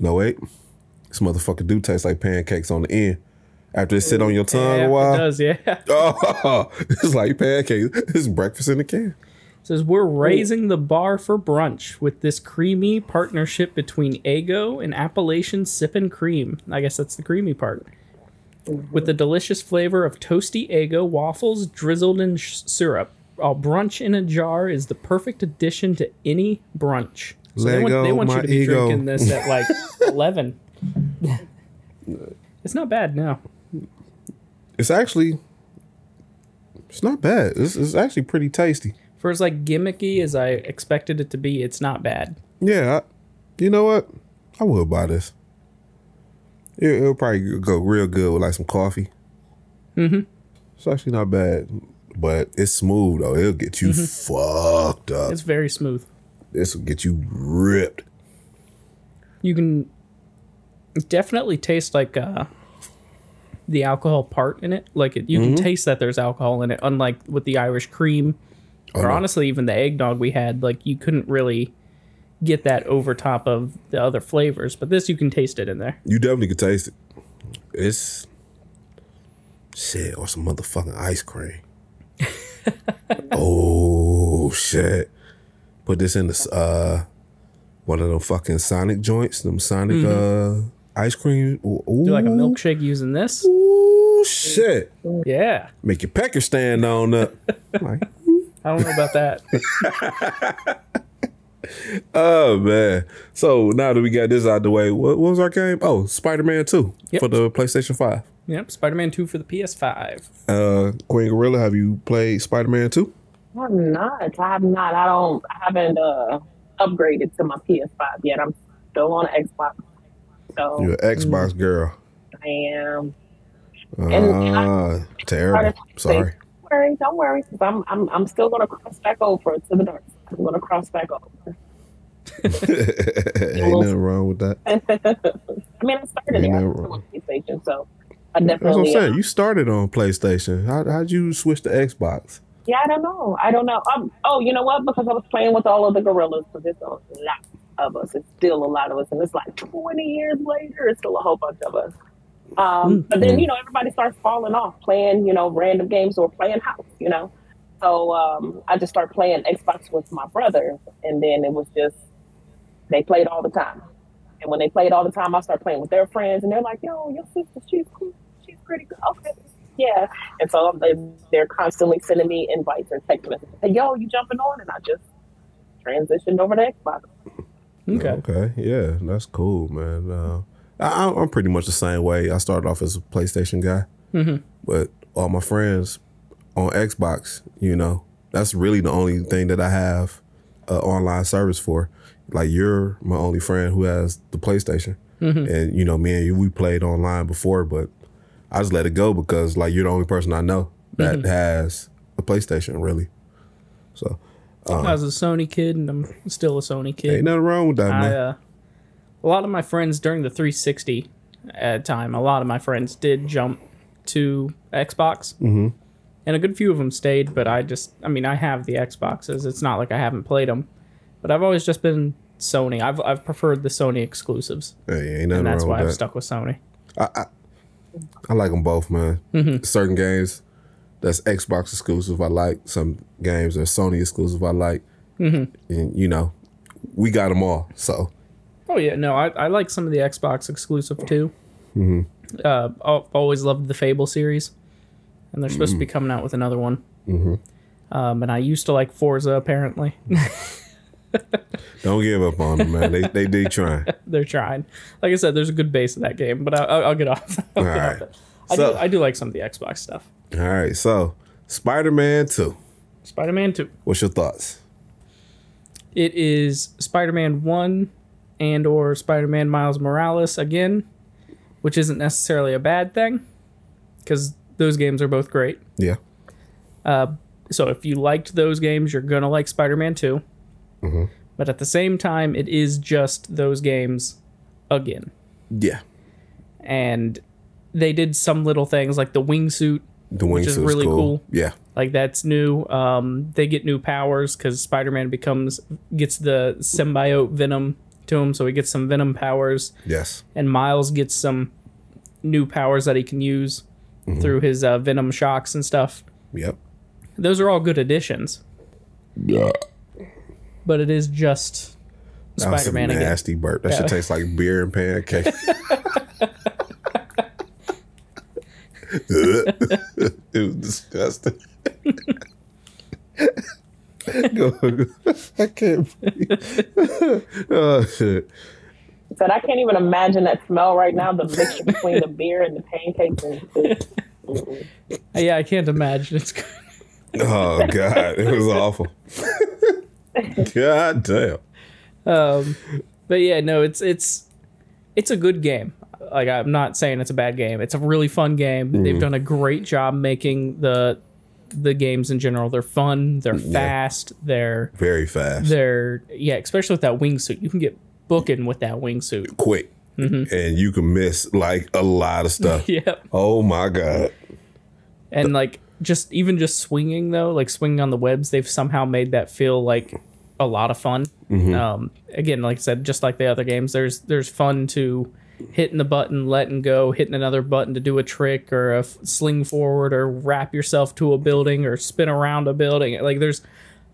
No wait, this motherfucker do taste like pancakes on the end. After it sit on your tongue yeah, a while, it does. Yeah. oh, it's like pancakes. It's breakfast in the can. Says we're raising the bar for brunch with this creamy partnership between Eggo and Appalachian Sippin' Cream. I guess that's the creamy part. With the delicious flavor of toasty Eggo waffles drizzled in sh- syrup. A brunch in a jar is the perfect addition to any brunch. So they want, they want you to be ego. drinking this at like 11. it's not bad now. It's actually, it's not bad. It's, it's actually pretty tasty. For as like gimmicky as I expected it to be, it's not bad. Yeah, I, you know what? I will buy this. It, it'll probably go real good with like some coffee. Mm-hmm. It's actually not bad, but it's smooth though. It'll get you fucked up. It's very smooth. This will get you ripped. you can definitely taste like uh the alcohol part in it like it, you Mm-hmm. can taste that there's alcohol in it unlike with the irish cream or no. honestly even the eggnog we had like you couldn't really get that over top of the other flavors but this you can taste it in there You definitely can taste it. It's shit or some motherfucking ice cream. oh shit! Put this in the uh one of them fucking Sonic joints, them Sonic uh ice cream. Ooh, do like a milkshake using this Ooh shit! yeah Make your pecker stand on up. like, i don't know about that oh man! So now that we got this out the way, what, what was our game? Oh, Spider Man Two Yep. for the PlayStation Five. yep spider-man 2 for the ps5 Uh, Queen Gorilla, have you played Spider Man Two? I'm not. I have not. I don't. I haven't uh, upgraded to my PS5 yet. I'm still on Xbox. So You're an Xbox girl. I am. And Ah, terrible. Sorry. Don't worry, don't worry. 'cause I'm, I'm, I'm still gonna cross back over to the dark side. I'm gonna cross back over. Ain't nothing wrong with that. I mean, I started Ain't there on. PlayStation, so I definitely. That's what I'm saying. uh, You started on PlayStation. How how'd you switch to Xbox? yeah, I don't know. I don't know. Um, oh, you know what? Because I was playing with all of the gorillas. Because it's a lot of us. It's still a lot of us, and it's like 20 years later, it's still a whole bunch of us. Um, but then you know everybody starts falling off, playing you know random games or playing house. You know, so um, I just started playing Xbox with my brother, and then it was just they played all the time. And when they played all the time, I started playing with their friends, and they're like, "Yo, your sister, she's cool. She's pretty good. Okay, yeah." And so they, they're constantly sending me invites or text messages. Hey, yo, you jumping on? And I just transitioned over to Xbox. okay Okay, yeah, that's cool, man. Uh, I, I'm- I'm pretty much the same way. I started off as a PlayStation guy, but all my friends on Xbox, you know, that's really the only thing that I have uh, online service for. Like you're my only friend who has the PlayStation, and you know, me and you we played online before, but I just let it go because like you're the only person I know that has a PlayStation, really. So i was a sony kid and i'm still a sony kid ain't nothing wrong with that, I, man. uh, a lot of my friends during the 360 uh, time, a lot of my friends did jump to Xbox, mm-hmm. and a good few of them stayed. But I just, I mean, I have the Xboxes. It's not like I haven't played them, but I've always just been Sony. I've I've preferred the Sony exclusives, Hey, and that's why I've that. stuck with Sony. I I like them both, man. Mm-hmm. Certain games that's Xbox exclusive, I like. Some games are Sony exclusive, I like. Mm-hmm. And you know, we got them all. So Oh yeah, no, I, I like some of the Xbox exclusive too. Mm-hmm. Uh, I've always loved the Fable series, and they're supposed to be coming out with another one. Mm-hmm. Um, and I used to like Forza. Apparently, Don't give up on them, man. They they they trying. they're trying. Like I said, there's a good base of that game, but I, I'll, I'll get off. I'll All off right. it. I So- do. I do like some of the Xbox stuff. All right, so Spider Man Two. Spider-Man Two. What's your thoughts? It is Spider-Man One and or Spider-Man Miles Morales again, which isn't necessarily a bad thing, because those games are both great. Yeah. So if you liked those games, you're gonna like Spider-Man 2. But at the same time, it is just those games again, Yeah. and they did some little things like the wingsuit, The Which is really cool. cool. Yeah. like that's new. Um, they get new powers because Spider-Man becomes gets the symbiote venom to him, so he gets some venom powers, Yes. and Miles gets some new powers that he can use through his uh, venom shocks and stuff. Yep. Those are all good additions, Yeah. but it is just Spider-Man again. nasty burp. That should taste like beer and pancake. it was disgusting. go, go. I can't breathe. oh shit. Said I can't even imagine that smell right now. The mixture between the beer and the pancakes. And. Yeah, I can't imagine it's good. Oh god, it was awful. god damn. Um, but yeah, no, it's it's it's a good game. Like I'm not saying it's a bad game. It's a really fun game. They've done a great job making the the games in general. They're fun. They're fast. They're Very fast. they're yeah, especially with that wingsuit. You can get booking with that wingsuit. Quick. And you can miss like a lot of stuff. Yeah, Oh my god. and like just even just swinging though, like swinging on the webs, they've somehow made that feel like a lot of fun. Um, again, like I said, just like the other games, there's there's fun to hitting the button, letting go, hitting another button to do a trick or a f- sling forward or wrap yourself to a building or spin around a building. Like there's,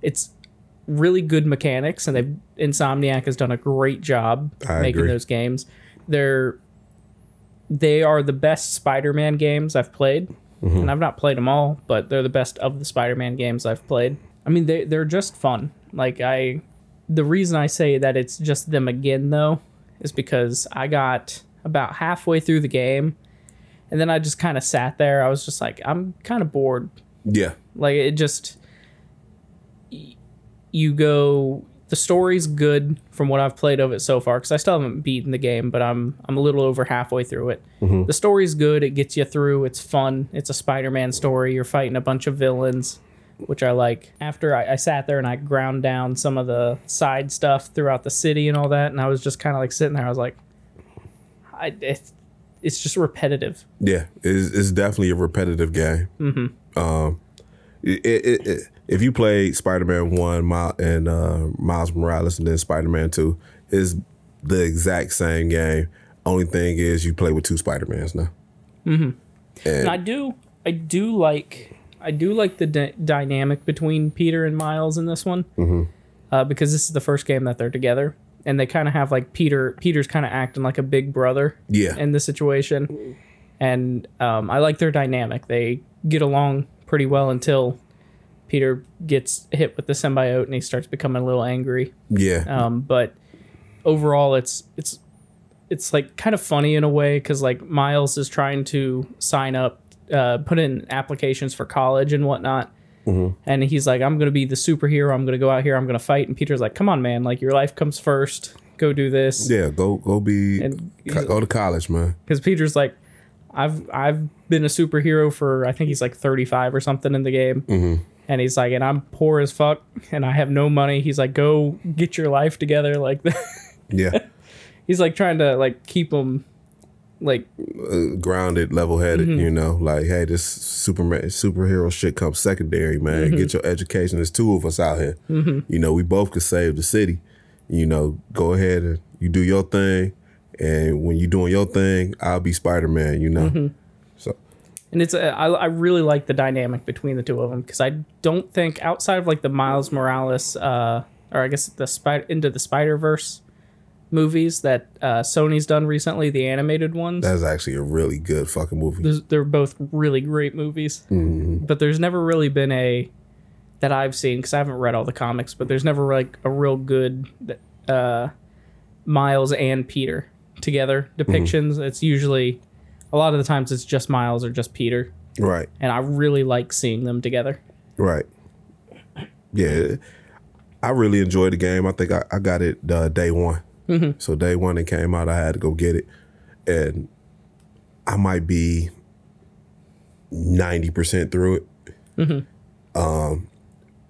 it's really good mechanics, and they Insomniac has done a great job I making agree. those games. They're they are the best Spider-Man games I've played, mm-hmm. and I've not played them all, but they're the best of the Spider-Man games I've played. I mean, they they're just fun. Like I, the reason I say that it's just them again though, is because I got about halfway through the game, and then I just kind of sat there. I was just like, I'm kind of bored. Yeah. Like it just, you go. The story's good from what I've played of it so far because I still haven't beaten the game, but I'm I'm a little over halfway through it. Mm-hmm. The story's good. It gets you through. It's fun. It's a Spider-Man story. You're fighting a bunch of villains, which I like. After I, I sat there and I ground down some of the side stuff throughout the city and all that, and I was just kind of like sitting there. I was like, I it's, it's just repetitive. Yeah, it's, it's definitely a repetitive game. Mm-hmm. Um, it, it, it, if you play Spider Man One and uh, Miles Morales and then Spider Man Two, is the exact same game. Only thing is you play with two Spider Mans now. And And I do, I do like, I do like the dy- dynamic between Peter and Miles in this one, uh, because this is the first game that they're together, and they kind of have like Peter. Peter's kind of acting like a big brother yeah, in the situation, and um, I like their dynamic. They get along pretty well until Peter gets hit with the symbiote and he starts becoming a little angry. yeah, Um, but overall, it's it's it's like kind of funny in a way because like Miles is trying to sign up, uh, put in applications for college and whatnot. And he's like, I'm gonna be the superhero. I'm gonna go out here. I'm gonna fight. And Peter's like, Come on, man. Like your life comes first. Go do this. yeah. Go go be And go to college, man. because Peter's like, I've I've been a superhero for I think he's like 35 or something in the game, and he's like, and I'm poor as fuck, and I have no money. He's like, go get your life together, like Yeah, he's like trying to like keep him like uh, grounded, level headed. Mm-hmm. You know, like hey, this Superman superhero shit comes secondary, man. Mm-hmm. Get your education. There's two of us out here. You know, we both could save the city. You know, go ahead and you do your thing, and when you're doing your thing, I'll be Spider Man. You know, Mm-hmm. so and it's a, I, I really like the dynamic between the two of them because I don't think outside of like the Miles Morales uh or I guess the spider into the Spider Verse movies that uh, Sony's done recently, the animated ones. That's actually a really good fucking movie. Those- they're both really great movies. But there's never really been a that I've seen because I haven't read all the comics. But there's never like a real good uh, Miles and Peter together depictions. It's usually a lot of the times it's just Miles or just Peter, Right, and I really like seeing them together. right. Yeah, I really enjoyed the game. I think I, I got it uh, day one. So day one it came out, I had to go get it, and I might be ninety percent through it. Um,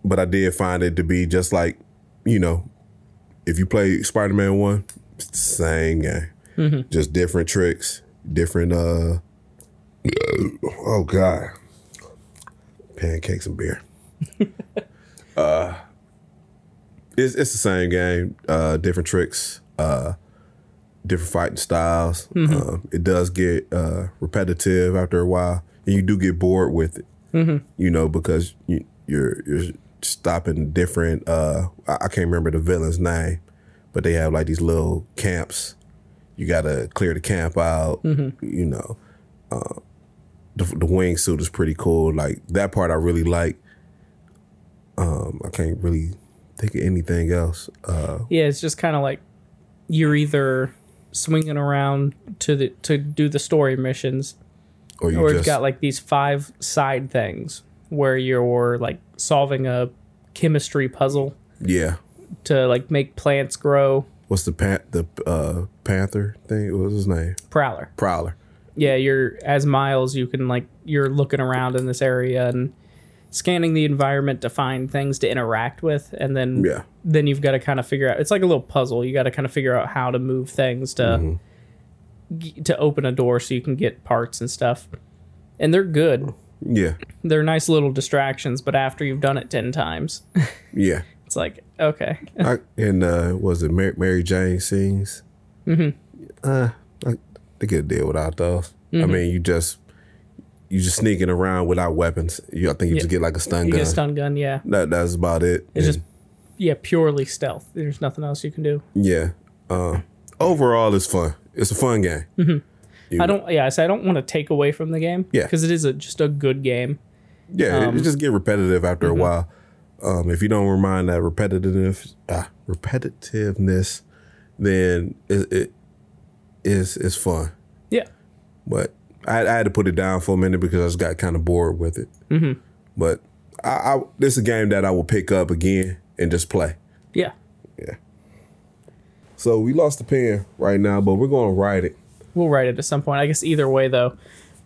but I did find it to be just like, you know, if you play Spider Man one, it's the same game, just different tricks, different. uh Oh God, pancakes and beer. uh, it's it's the same game, uh, different tricks, uh, different fighting styles. Um, it does get uh, repetitive after a while, and you do get bored with it. You know, because you, you're you're stopping different. Uh, I, I can't remember the villain's name, but they have like these little camps. You got to clear the camp out. You know, uh, the the wingsuit is pretty cool. Like that part, I really like. Um, I can't really think of anything else. Uh, Yeah, it's just kind of like you're either swinging around to the to do the story missions, or you or just you've got like these five side things where you're like solving a chemistry puzzle yeah. to like make plants grow. What's the pan- the uh, panther thing? What was his name? Prowler. Prowler. Yeah, you're as Miles. You can like you're looking around in this area and scanning the environment to find things to interact with, and then Yeah. then you've got to kind of figure out. It's like a little puzzle. You got to kind of figure out how to move things to Mm-hmm. to open a door so you can get parts and stuff. And they're good. Yeah. They're nice little distractions, but after you've done it ten times, Yeah. it's like okay, I, and uh, was it Mary, Mary Jane sings Mm-hmm. Uh, I, they could deal without those. I mean, you just you just sneaking around without weapons. You, I think you just get like a stun you gun. get a stun gun. Yeah, that that's about it. it's just yeah purely stealth. There's nothing else you can do. yeah. Uh, overall, it's fun. It's a fun game. You- I don't. Yeah, I say I don't want to take away from the game. Yeah. because it is a, just a good game. Yeah, it- Um, it just get repetitive after mm-hmm. a while. Um, if you don't remind that repetitive ah, repetitiveness, then it, it is it's fun. Yeah, But I, I had to put it down for a minute because I just got kind of bored with it. Mm-hmm. But I, I this is a game that I will pick up again and just play. yeah. Yeah. So we lost the pen right now, but we're gonna write it. We'll write it at some point. I guess either way, though,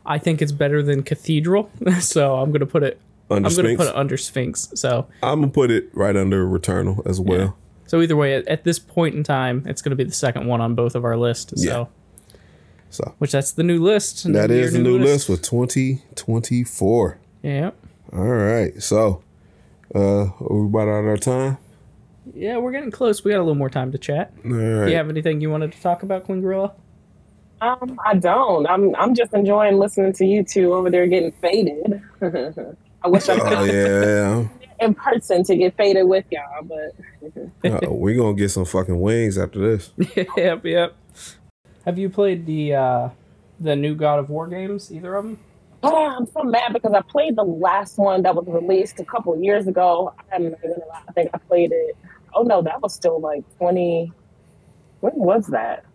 I think it's better than Cathedral, so I'm gonna put it. Under I'm gonna Sphinx? put it under Sphinx. So, I'm gonna put it right under Returnal as well. so either way, at, at this point in time, it's gonna be the second one on both of our lists. So, Yeah. So which that's the new list. that Your is the new list for 2024. Yeah, All right. So uh are we about out of our time? yeah, we're getting close. We got a little more time to chat. All right. Do you have anything you wanted to talk about, Queen Gorilla? Um, I don't. I'm I'm just enjoying listening to you two over there getting faded. I wish I could Oh yeah. in person to get faded with y'all, but Uh, we're gonna get some fucking wings after this. yep, yep. Have you played the uh the new God of War games? Either of them? oh, I'm so mad because I played the last one that was released a couple years ago. I'm not gonna lie, I think I played it. Oh no, that was still like 20. When was that?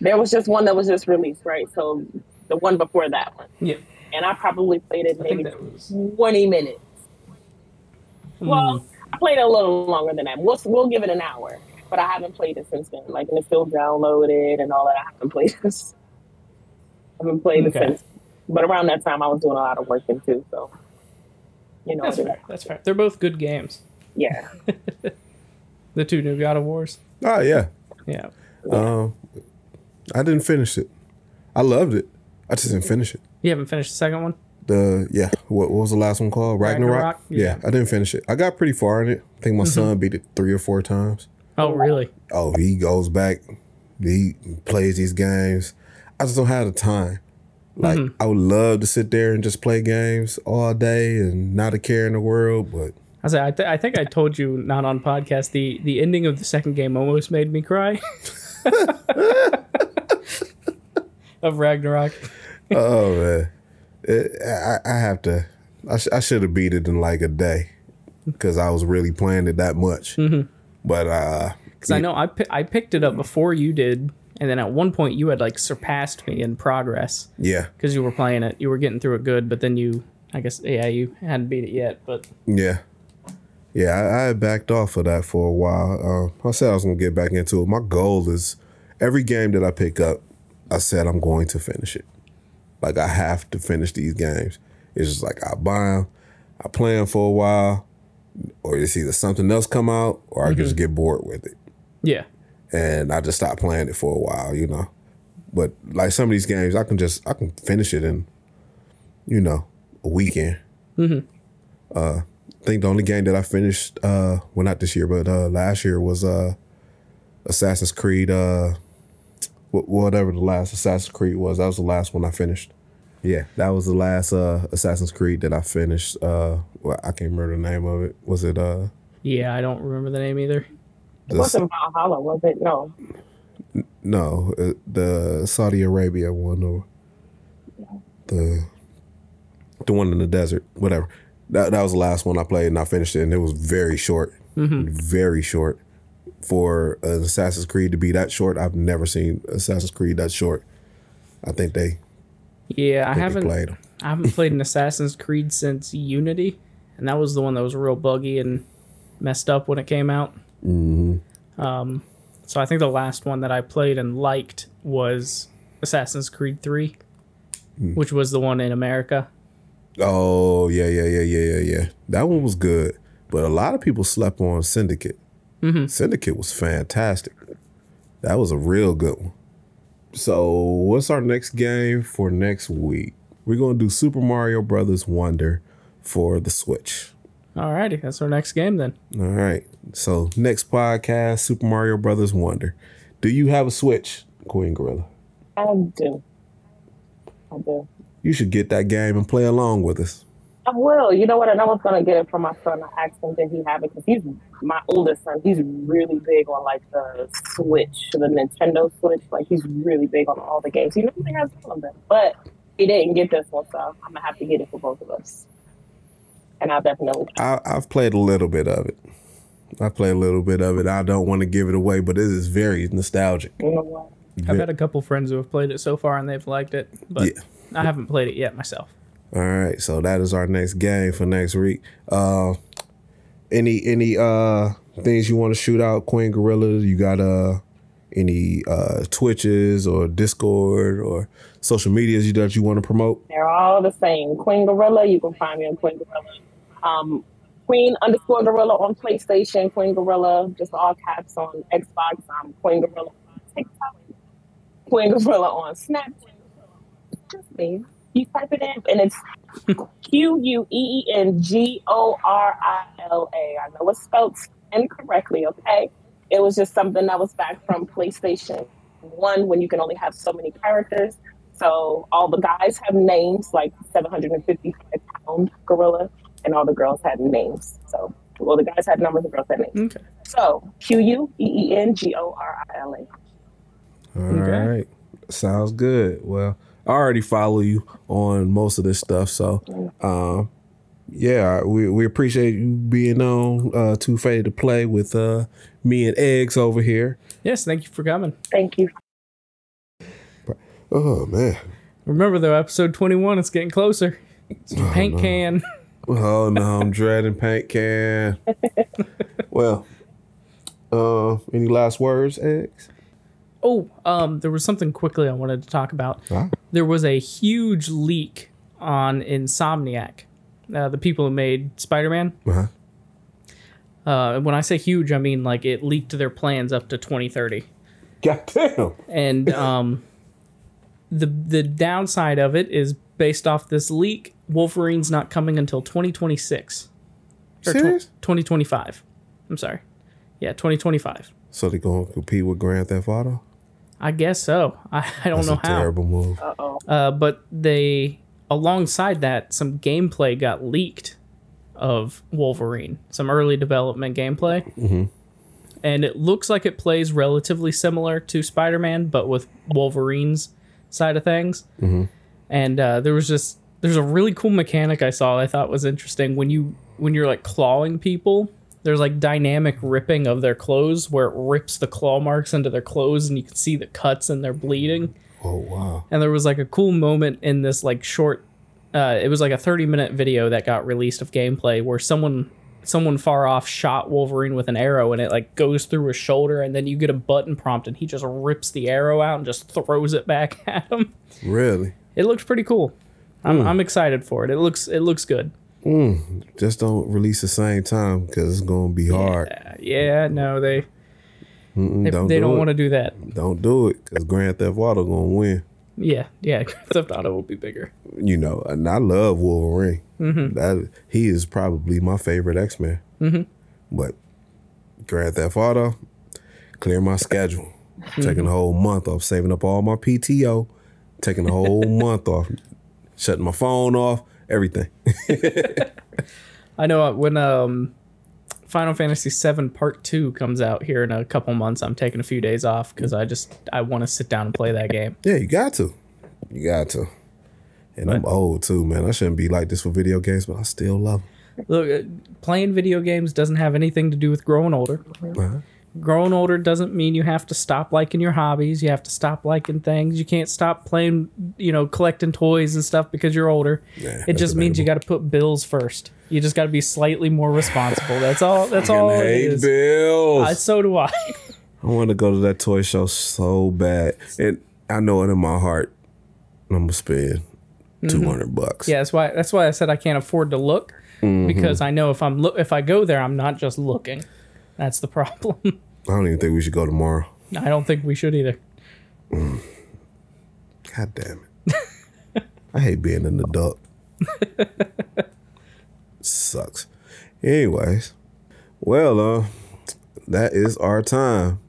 There was just one that was just released, right? So the one before that one, Yeah, and I probably played it maybe was. 20 minutes. Well, Mm, I played it a little longer than that. We'll we'll give it an hour, but I haven't played it since then. Like, and it's still downloaded and all that. I haven't played this. I haven't played Okay. it since. But around that time, I was doing a lot of working too. So, you know, that's I did- fair. That's fair. They're both good games. yeah. The two new God of Wars. Oh yeah. Yeah. Um I didn't finish it. I loved it. I just didn't finish it. You haven't finished the second one? The yeah, what, what was the last one called? Ragnarok. Ragnarok? Yeah. Yeah. I didn't finish it. I got pretty far in it. I think my son beat it three or four times. Oh, really? Oh, he goes back. He plays these games. I just don't have the time. Like Mm-hmm. I would love to sit there and just play games all day and not a care in the world, but I said, I, th- I think I told you not on podcast. The the ending of the second game almost made me cry. of Ragnarok. oh man, it, I, I have to. I, sh- I should have beat it in like a day because I was really playing it that much. But uh, Because I know I pi- I picked it up before you did, and then at one point you had like surpassed me in progress yeah, because you were playing it. You were getting through it good, but then you, I guess, yeah, you hadn't beat it yet. But yeah, yeah. I, I had backed off of that for a while. Uh, I said I was gonna get back into it. My goal is every game that I pick up, I said I'm going to finish it. Like I have to finish these games. It's just like I buy them, I play them for a while, or it's either something else come out, or I just get bored with it. yeah, and I just stop playing it for a while, you know. But like some of these games, I can just I can finish it in, you know, a weekend. Mm-hmm. Uh, I think the only game that I finished, uh, well, not this year, but uh, last year was uh, Assassin's Creed. Uh, whatever the last Assassin's Creed was, that was the last one I finished. Yeah, that was the last uh, Assassin's Creed that I finished. Uh, well, I can't remember the name of it. Was it uh, yeah, I don't remember the name either. It wasn't Valhalla, was it? No. No, uh, the Saudi Arabia one or the the one in the desert, whatever. That that was the last one I played, and I finished it, and it was very short, very short. For an Assassin's Creed to be that short, I've never seen Assassin's Creed that short. I think they, Yeah, I haven't played. I haven't played an Assassin's Creed since Unity, and that was the one that was real buggy and messed up when it came out. Mm-hmm. Um, so I think the last one that I played and liked was Assassin's Creed Three, which was the one in America. Oh yeah, yeah, yeah, yeah, yeah, yeah. That one was good, but a lot of people slept on Syndicate. Syndicate was fantastic. That was a real good one. So, what's our next game for next week? We're gonna do Super Mario Brothers Wonder for the Switch. Alrighty, that's our next game then. All right. So, next podcast, Super Mario Brothers Wonder. Do you have a Switch, Queen Gorilla? I do. I do. You should get that game and play along with us. I will. You know what? And I was gonna get it for my son. I asked him did he have it because he's my oldest son. He's really big on like the Switch, the Nintendo Switch. Like he's really big on all the games. He normally has all of them, but he didn't get this one, so I'm gonna have to get it for both of us. And I'll definitely. I, I've played a little bit of it. I played a little bit of it. I don't want to give it away, but it is very nostalgic. You know what? I've had a couple friends who have played it so far and they've liked it, but Yeah. I haven't played it yet myself. All right, so that is our next game for next week. Uh, any any uh things you want to shoot out, Queen Gorilla? You got uh any uh Twitches or Discord or social medias that you want to promote? They're all the same. Queen Gorilla, you can find me on Queen Gorilla. Um, Queen underscore Gorilla on PlayStation. Queen Gorilla, just all caps on Xbox. Um, Queen Gorilla on TikTok. Queen Gorilla on Snapchat. Just me. You type it in, and it's Q U E E N G O R I L A. I know it's spelled incorrectly, okay? It was just something that was back from PlayStation 1 when you can only have so many characters. So all the guys have names, like 755 pound gorilla, and all the girls had names. So, well, the guys had numbers, the girls had names. Okay. So Q U E E N G O R I L A. All right, sounds good. Well, I already follow you on most of this stuff, so um, yeah, we we appreciate you being on uh, Too Faded to Play with uh, me and Eggs over here. Yes, thank you for coming. Thank you. Oh man. Remember though, episode 21 it's getting closer. It's paint can. Oh no, I'm dreading paint can. well, uh, any last words, Eggs? Oh, um, there was something quickly I wanted to talk about. There was a huge leak on Insomniac, uh, the people who made Spider Man. Uh-huh. Uh, when I say huge, I mean like it leaked their plans up to 2030. Goddamn. And um, the the downside of it is based off this leak, Wolverine's not coming until 2026 or tw- Serious? 2025. I'm sorry, yeah, 2025. So they're gonna compete with Grand Theft Auto? I guess so. I, I don't That's know a how. terrible move. Uh oh. Uh, but they, alongside that, some gameplay got leaked of Wolverine, some early development gameplay. Mm-hmm. And it looks like it plays relatively similar to Spider Man, but with Wolverine's side of things. Mm-hmm. And uh, there was just there's a really cool mechanic I saw I thought was interesting when you when you're like clawing people. There's like dynamic ripping of their clothes where it rips the claw marks into their clothes and you can see the cuts and they're bleeding. Oh wow. and there was like a cool moment in this like short uh, it was like a 30 minute video that got released of gameplay where someone someone far off shot wolverine with an arrow and it like goes through his shoulder and then you get a button prompt and he just rips the arrow out and just throws it back at him. Really? it looks pretty cool. I'm, I'm excited for it. It looks it looks good Just don't release the same time because it's gonna be hard. Uh, yeah no they Mm-mm, they, don't they do don't want to do that Don't do it because Grand Theft Auto gonna win. yeah yeah Grand Theft Auto will be bigger You know, and I love Wolverine. Mm-hmm. That he is probably my favorite X Man. Mm-hmm. But Grand Theft Auto, clear my schedule. Mm-hmm. Taking a whole month off, saving up all my PTO, taking a whole month off, shutting my phone off, everything. I know uh, when um, Final Fantasy VII Part Two comes out here in a couple months, I'm taking a few days off because I just I want to sit down and play that game. Yeah, you got to. You got to. And I'm old too, man. I shouldn't be like this for video games, but I still love Look, uh, playing video games doesn't have anything to do with growing older. Uh-huh. Growing older doesn't mean you have to stop liking your hobbies. You have to stop liking things. You can't stop playing, you know, collecting toys and stuff because you're older. Yeah, it just means you got to put bills first. You just got to be slightly more responsible. That's all. That's all it Hey, is. Bills. Uh, so do I. I want to go to that toy show so bad, and I know it in my heart. I'm gonna spend two hundred bucks. Mm-hmm. Yeah, that's why that's why I said I can't afford to look Mm-hmm. because I know if I'm look if I go there, I'm not just looking. That's the problem. I don't even think we should go tomorrow. I don't think we should either. God damn it! I hate being an adult. Sucks. Anyways, well, uh, that is our time.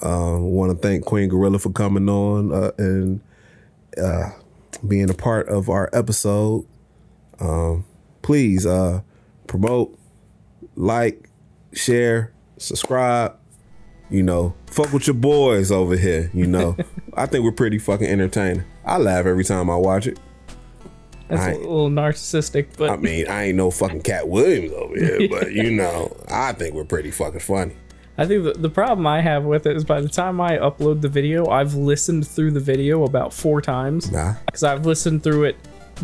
Uh, want to thank Queengorila for coming on uh, and uh, being a part of our episode. Um, please uh, promote, like, share, subscribe. You know, fuck with your boys over here. You know, I think we're pretty fucking entertaining. I laugh every time I watch it. That's a little narcissistic, but I mean, I ain't no fucking Katt Williams over here, but you know, I think we're pretty fucking funny. I think the, the problem I have with it is by the time I upload the video, I've listened through the video about four times Nah, because I've listened through it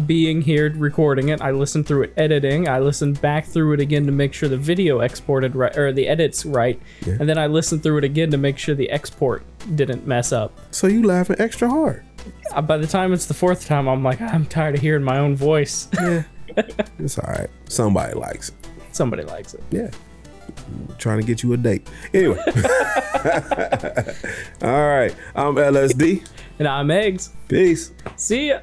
being here recording it. I listened through it editing. I listened back through it again to make sure the video exported right or the edits right, and then I listened through it again to make sure the export didn't mess up. so you laughing extra hard? Uh, By the time it's the fourth time, I'm like, I'm tired of hearing my own voice. Yeah. It's all right. Somebody likes it. Somebody likes it. Yeah. Trying to get you a date. Anyway. all right. I'm LSD. And I'm Eggs. Peace. See ya.